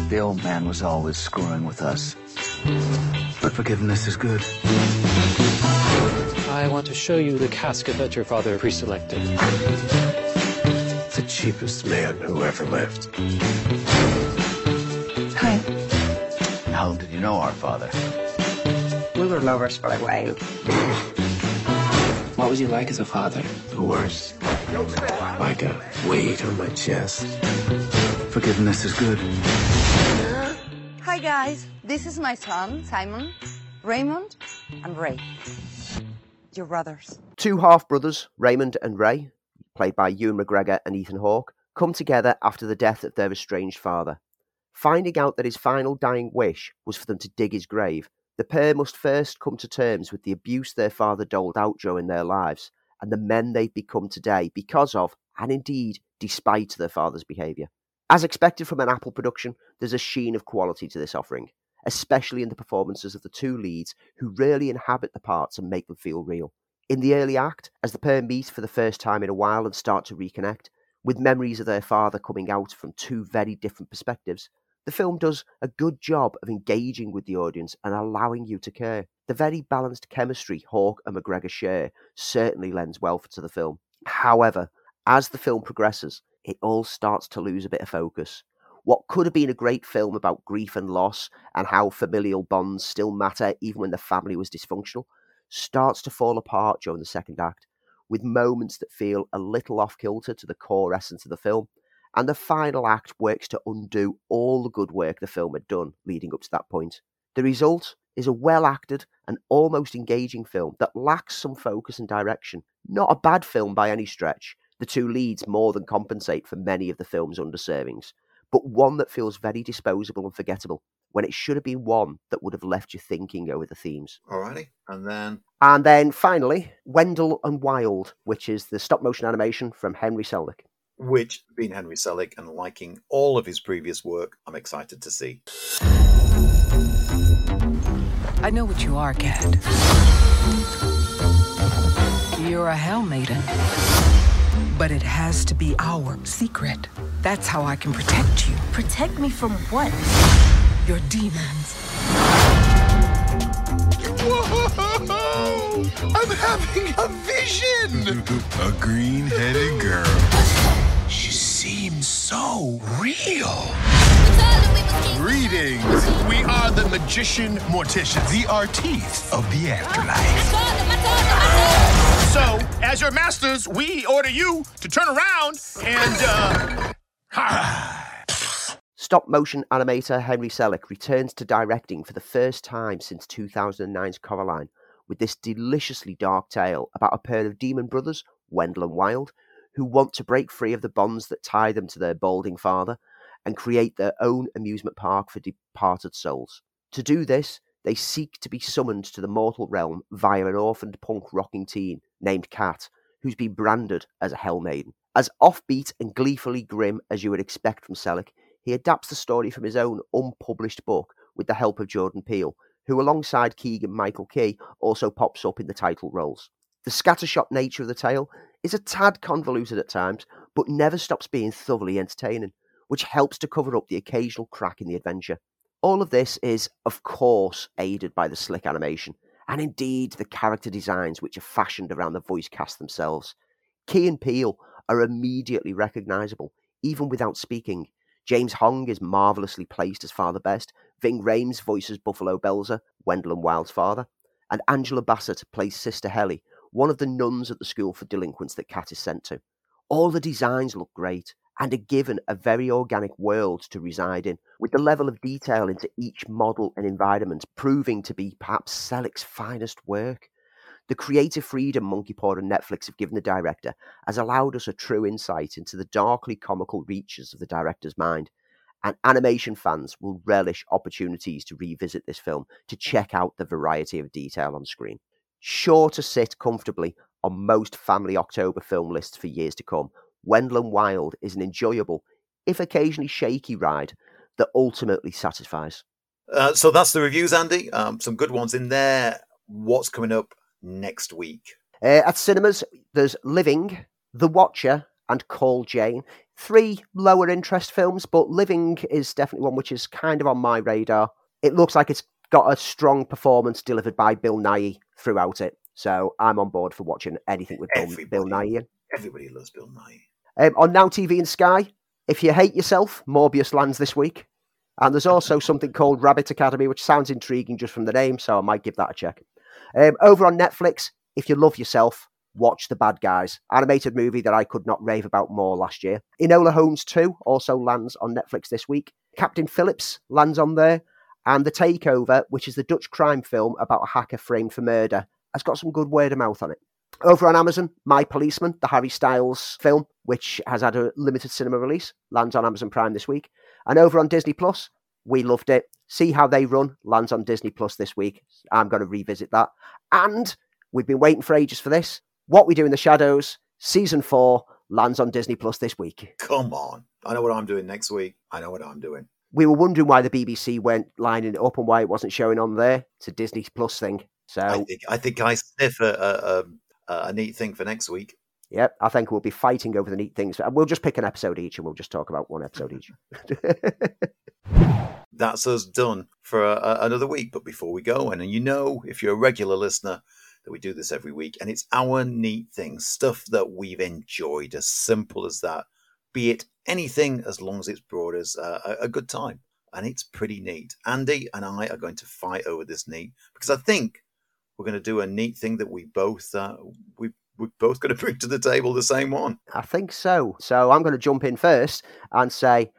The old man was always screwing with us. But forgiveness is good. I want to show you the casket that your father pre-selected. The cheapest man who ever lived. Hi. How did you know our father? We were lovers for a while. What was he like as a father? The worst. Like a weight on my chest. Forgiveness is good. Hi guys, this is my son, Simon, Raymond, and Ray. Your brothers. Two half brothers, Raymond and Ray, played by Ewan McGregor and Ethan Hawke, come together after the death of their estranged father. Finding out that his final dying wish was for them to dig his grave, the pair must first come to terms with the abuse their father doled out during their lives and the men they've become today because of, and indeed despite, their father's behaviour. As expected from an Apple production, there's a sheen of quality to this offering, especially in the performances of the two leads who really inhabit the parts and make them feel real. In the early act, as the pair meet for the first time in a while and start to reconnect, with memories of their father coming out from two very different perspectives, The film does a good job of engaging with the audience and allowing you to care. The very balanced chemistry Hawke and McGregor share certainly lends well to the film. However, as the film progresses, it all starts to lose a bit of focus. What could have been a great film about grief and loss and how familial bonds still matter even when the family was dysfunctional starts to fall apart during the second act, with moments that feel a little off kilter to the core essence of the film. And the final act works to undo all the good work the film had done leading up to that point. The result is a well acted and almost engaging film that lacks some focus and direction. Not a bad film by any stretch. The two leads more than compensate for many of the film's underservings, but one that feels very disposable and forgettable when it should have been one that would have left you thinking over the themes. Alrighty. And then. And then finally, Wendell and Wild, which is the stop motion animation from Henry Selick. Which, being Henry Selick and liking all of his previous work, I'm excited to see. I know what you are, Cat. You're a Hell Maiden. But it has to be our secret. That's how I can protect you. Protect me from what? Your demons. Whoa! I'm having a vision! a green headed girl. She seems so real. Greetings. We are the magician morticians, the artistes of the afterlife. So, as your masters, we order you to turn around and, uh. Stop motion animator Henry Selick returns to directing for the first time since 2009's Coraline with this deliciously dark tale about a pair of demon brothers, Wendell and Wild, who want to break free of the bonds that tie them to their balding father and create their own amusement park for departed souls. To do this, they seek to be summoned to the mortal realm via an orphaned punk rocking teen named Kat, who's been branded as a Hell Maiden. As offbeat and gleefully grim as you would expect from Selick, he adapts the story from his own unpublished book with the help of Jordan Peele, who, alongside Keegan Michael Key, also pops up in the title roles. The scattershot nature of the tale is a tad convoluted at times, but never stops being thoroughly entertaining, which helps to cover up the occasional crack in the adventure. All of this is, of course, aided by the slick animation, and indeed the character designs which are fashioned around the voice cast themselves. Key and Peele are immediately recognisable, even without speaking. James Hong is marvellously placed as Father Best. Ving Rhames voices Buffalo Belzer, Wendell and Wild's father. And Angela Bassett plays Sister Helly, one of the nuns at the school for delinquents that Kat is sent to. All the designs look great and are given a very organic world to reside in, with the level of detail into each model and environment proving to be perhaps Selick's finest work. The creative freedom Monkey Paw and Netflix have given the director has allowed us a true insight into the darkly comical reaches of the director's mind, and animation fans will relish opportunities to revisit this film to check out the variety of detail on screen. Sure to sit comfortably on most family October film lists for years to come, Wendell and Wild is an enjoyable, if occasionally shaky ride that ultimately satisfies. Uh, so that's the reviews, Andy. Um, some good ones in there. What's coming up next week? Uh, at cinemas, there's Living, The Watcher, and Call Jane. Three lower interest films, but Living is definitely one which is kind of on my radar. It looks like it's got a strong performance delivered by Bill Nighy throughout it. So I'm on board for watching anything with Bill, Bill in. Everybody loves Bill Nighy. Um, on Now TV and Sky, if you hate yourself, Morbius lands this week. And there's also something called Rabbit Academy, which sounds intriguing just from the name, so I might give that a check. Um, over on Netflix, if you love yourself, watch The Bad Guys, animated movie that I could not rave about more last year. Enola Holmes 2 also lands on Netflix this week. Captain Phillips lands on there. And The Takeover, which is the Dutch crime film about a hacker framed for murder, has got some good word of mouth on it. Over on Amazon, My Policeman, the Harry Styles film, which has had a limited cinema release, lands on Amazon Prime this week. And over on Disney Plus, we loved it. See how they run lands on Disney Plus this week. I'm going to revisit that. And we've been waiting for ages for this. What We Do in the Shadows, season four, lands on Disney Plus this week. Come on. I know what I'm doing next week. I know what I'm doing. We were wondering why the BBC weren't lining it up and why it wasn't showing on there. It's a Disney Plus thing. So I think I think I sniff a, a, a, a neat thing for next week. Yep, I think we'll be fighting over the neat things. We'll just pick an episode each and we'll just talk about one episode each. That's us done for uh, another week. But before we go, and you know, if you're a regular listener, that we do this every week, and it's our neat things, stuff that we've enjoyed, as simple as that. Be it anything, as long as it's brought us uh, a good time, and it's pretty neat. Andy and I are going to fight over this neat because I think we're going to do a neat thing that we both uh, we we're both going to bring to the table the same one. I think so. So I'm going to jump in first and say,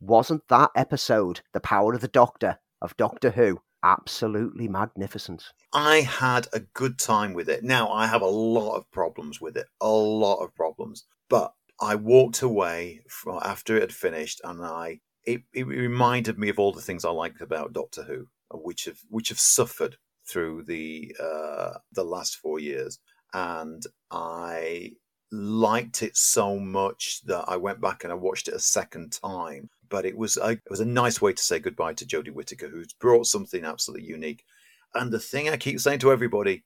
wasn't that episode, The Power of the Doctor of Doctor Who, absolutely magnificent? I had a good time with it. Now, I have a lot of problems with it, a lot of problems, but I walked away from after it had finished and I it, it reminded me of all the things I liked about Doctor Who, which have which have suffered through the uh, the last four years and I liked it so much that I went back and I watched it a second time. But it was a, it was a nice way to say goodbye to Jodie Whittaker, who's brought something absolutely unique. And the thing I keep saying to everybody,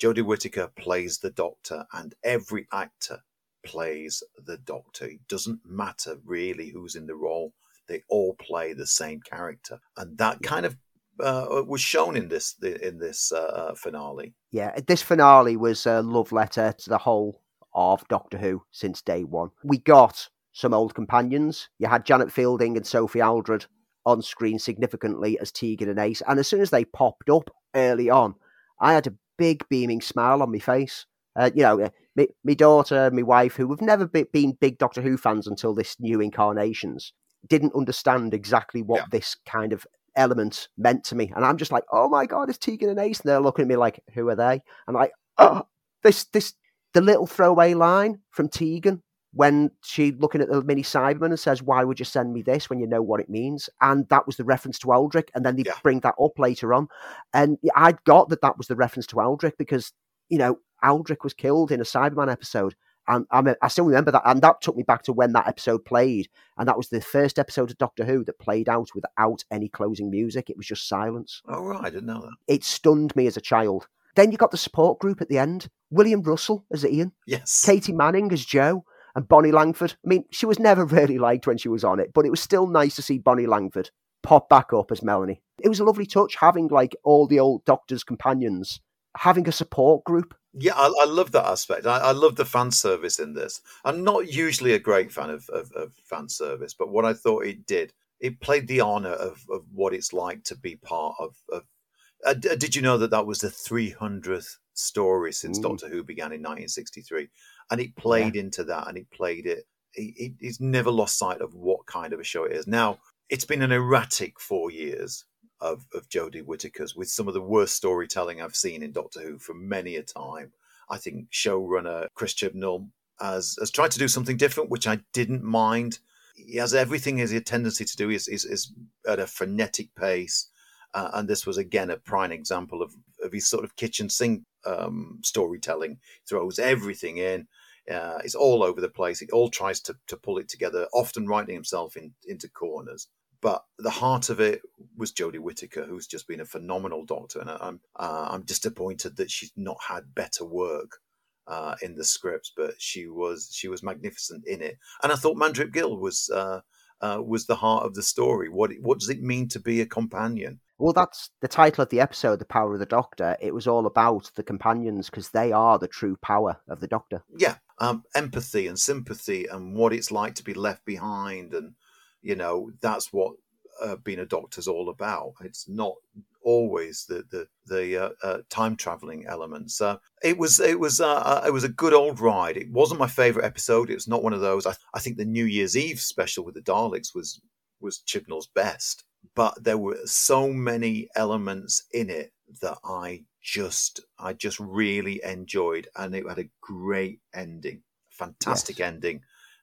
Jodie Whittaker plays the Doctor, and every actor plays the Doctor. It doesn't matter really who's in the role; they all play the same character, and that kind of uh, was shown in this in this uh, finale. Yeah, this finale was a love letter to the whole of Doctor Who since day one. We got some old companions. You had Janet Fielding and Sophie Aldred on screen significantly as Tegan and Ace, and as soon as they popped up early on, I had a big beaming smile on my face. Uh, you know, my, my daughter, my wife, who have never been big Doctor Who fans until this new incarnations, didn't understand exactly what yeah. this kind of element meant to me. And I'm just like, oh my God, it's Tegan and Ace. And they're looking at me like, who are they? And like, oh, this, this, the little throwaway line from Tegan when she looking at the mini Cyberman and says, "Why would you send me this when you know what it means?" And that was the reference to Adric, and then they yeah. bring that up later on, and I got that that was the reference to Adric because you know Adric was killed in a Cyberman episode, and I, I still remember that. And that took me back to when that episode played. And that was the first episode of Doctor Who that played out without any closing music. It was just silence. Oh, right. I didn't know that. It stunned me as a child. Then you got the support group at the end William Russell as Ian. Yes. Katy Manning as Jo. And Bonnie Langford. I mean, she was never really liked when she was on it, but it was still nice to see Bonnie Langford pop back up as Melanie. It was a lovely touch having like all the old Doctor's companions having a support group yeah, I, I, love that aspect. I, I, love the fan service in this. I'm not usually a great fan of, of, of fan service, but what I thought it did, it played the honor of, of what it's like to be part of. of uh, did you know that that was the 300th story since Ooh. Doctor Who began in 1963? And it played yeah. into that, and it played it. It, it. never lost sight of what kind of a show it is. Now, it's been an erratic four years of, of Jodie Whittaker's with some of the worst storytelling I've seen in Doctor Who for many a time. I think showrunner Chris Chibnall has, has tried to do something different, which I didn't mind. He has everything has a tendency to do is, is, is at a frenetic pace. Uh, and this was again a prime example of, of his sort of kitchen sink um, storytelling. Throws everything in. Uh, it's all over the place. He all tries to, to pull it together, often writing himself in, into corners. But the heart of it was Jodie Whittaker, who's just been a phenomenal doctor, and I'm uh, I'm disappointed that she's not had better work uh, in the scripts, but she was she was magnificent in it, and I thought Mandip Gill was uh, uh, was the heart of the story. What what does it mean to be a companion? Well, that's the title of the episode, "The Power of the Doctor." It was all about the companions because they are the true power of the Doctor. Yeah, um, empathy and sympathy, and what it's like to be left behind, and you know that's what uh, being a doctor's all about. It's not always the the the uh, uh, time traveling elements. Uh, it was it was uh, uh, it was a good old ride. It wasn't my favorite episode. It was not one of those. I, I think the New Year's Eve special with the Daleks was was Chibnall's best, but there were so many elements in it that I just I just really enjoyed, and it had a great ending, fantastic yes. ending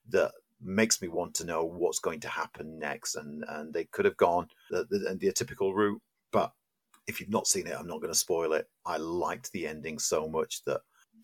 that makes me want to know what's going to happen next. And and they could have gone the, the, the typical route, but if you've not seen it, I'm not going to spoil it. I liked the ending so much that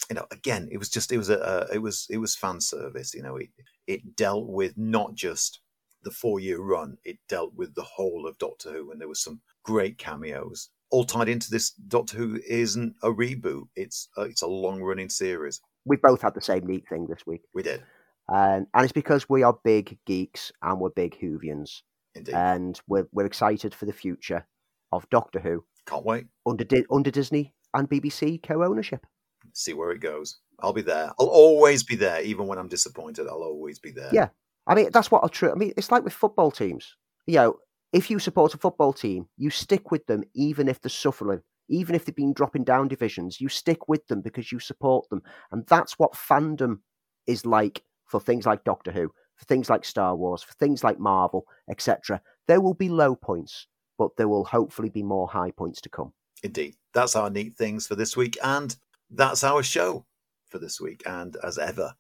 you know again it was just it was a, a it was it was fan service. You know it it dealt with not just the four year run, it dealt with the whole of Doctor Who, and there was some great cameos all tied into this. Doctor Who isn't a reboot; it's a, it's a long running series. we both had the same neat thing this week. We did. And, and it's because we are big geeks and we're big Whovians. Indeed. And we're, we're excited for the future of Doctor Who. Can't wait. Under, Di- under Disney and BBC co ownership. See where it goes. I'll be there. I'll always be there, even when I'm disappointed. I'll always be there. Yeah. I mean, that's what I'll true. I mean, it's like with football teams. You know, if you support a football team, you stick with them even if they're suffering, even if they've been dropping down divisions. You stick with them because you support them, and that's what fandom is like for things like Doctor Who, for things like Star Wars, for things like Marvel, etc. There will be low points, but there will hopefully be more high points to come. Indeed. That's our neat things for this week, and that's our show for this week. And as ever,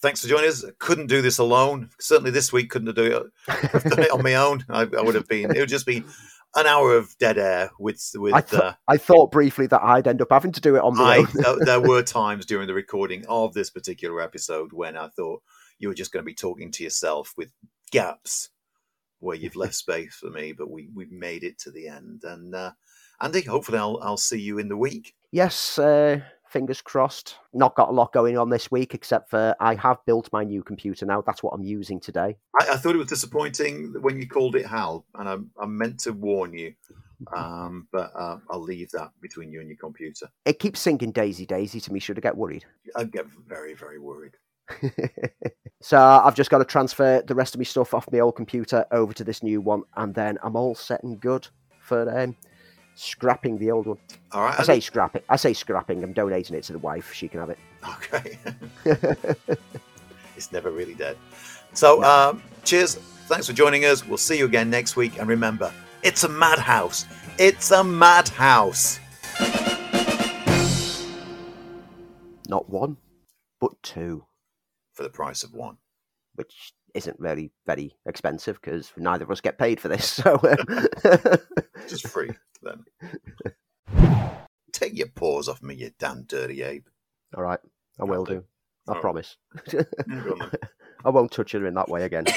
thanks for joining us. Couldn't do this alone. Certainly this week couldn't have. Done it on my own. I, I would have been. It would just be an hour of dead air with with. I, th- uh, I thought briefly that I'd end up having to do it on my I, own. there, were times during the recording of this particular episode when I thought you were just going to be talking to yourself with gaps where you've left space for me, but we we've made it to the end. And uh, Andy, hopefully I'll I'll see you in the week. Yes, uh, fingers crossed. Not got a lot going on this week, except for I have built my new computer now. That's what I'm using today. I, I thought it was disappointing when you called it Hal, and I, I meant to warn you, um, but uh, I'll leave that between you and your computer. It keeps singing Daisy Daisy to me. Should I get worried? I get very very worried. so I've just got to transfer the rest of my stuff off my old computer over to this new one, and then I'm all set and good for um, scrapping the old one. All right. I say scrapping. I say scrapping. I'm donating it to the wife. She can have it. Okay. it's never really dead. So, um, cheers. Thanks for joining us. We'll see you again next week. And remember, it's a madhouse. It's a madhouse. Not one, but two. For the price of one. Which isn't really very expensive because neither of us get paid for this. So um, just free then. Take your paws off me, you damn dirty ape. All right, I will do. I promise. go. I won't touch her in that way again.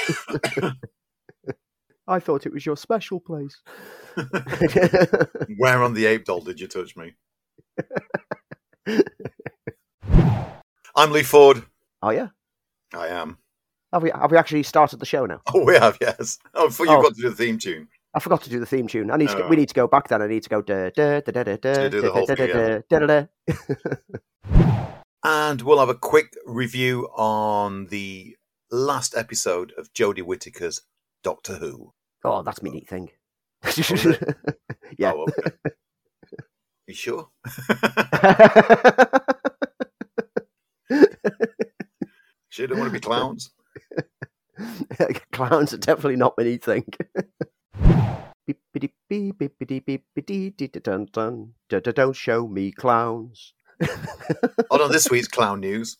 I thought it was your special place. Where on the ape doll did you touch me? I'm Lee Ford. Oh yeah. I am. Have we have we actually started the show now? Oh, we have, yes. Oh, before you've Oh. got to do the theme tune. I forgot to do the theme tune. I need to. Oh. We need to go back then. I need to go da da da da da da you do the da whole da thing da da da da. And we'll have a quick review on the last episode of Jodie Whittaker's Doctor Who. Oh, that's me neat thing. Oh, it? yeah. Oh, okay. You sure? Sure don't want to be clowns? Clowns are definitely not my neat thing. Beep-a-dee beep, beep-a-dee beep, beep-a-dee dee da dun dun. Da da Don't show me clowns. On on this week's clown news,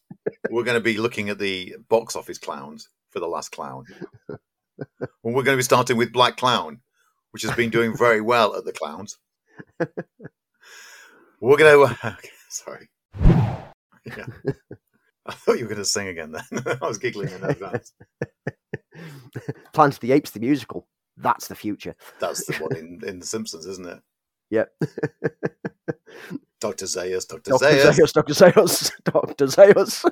we're going to be looking at the box office clowns for the last clown. And we're going to be starting with Black Clown, which has been doing very well at the clowns. We're going to. sorry. Yeah. I thought you were going to sing again then. I was giggling in advance. Planet of the Apes, the musical. That's the future. That's the one in, in The Simpsons, isn't it? Yep. Dr. Zaius, Dr. Dr. Zaius. Zeus, Dr. Zeus, Dr. Zeus.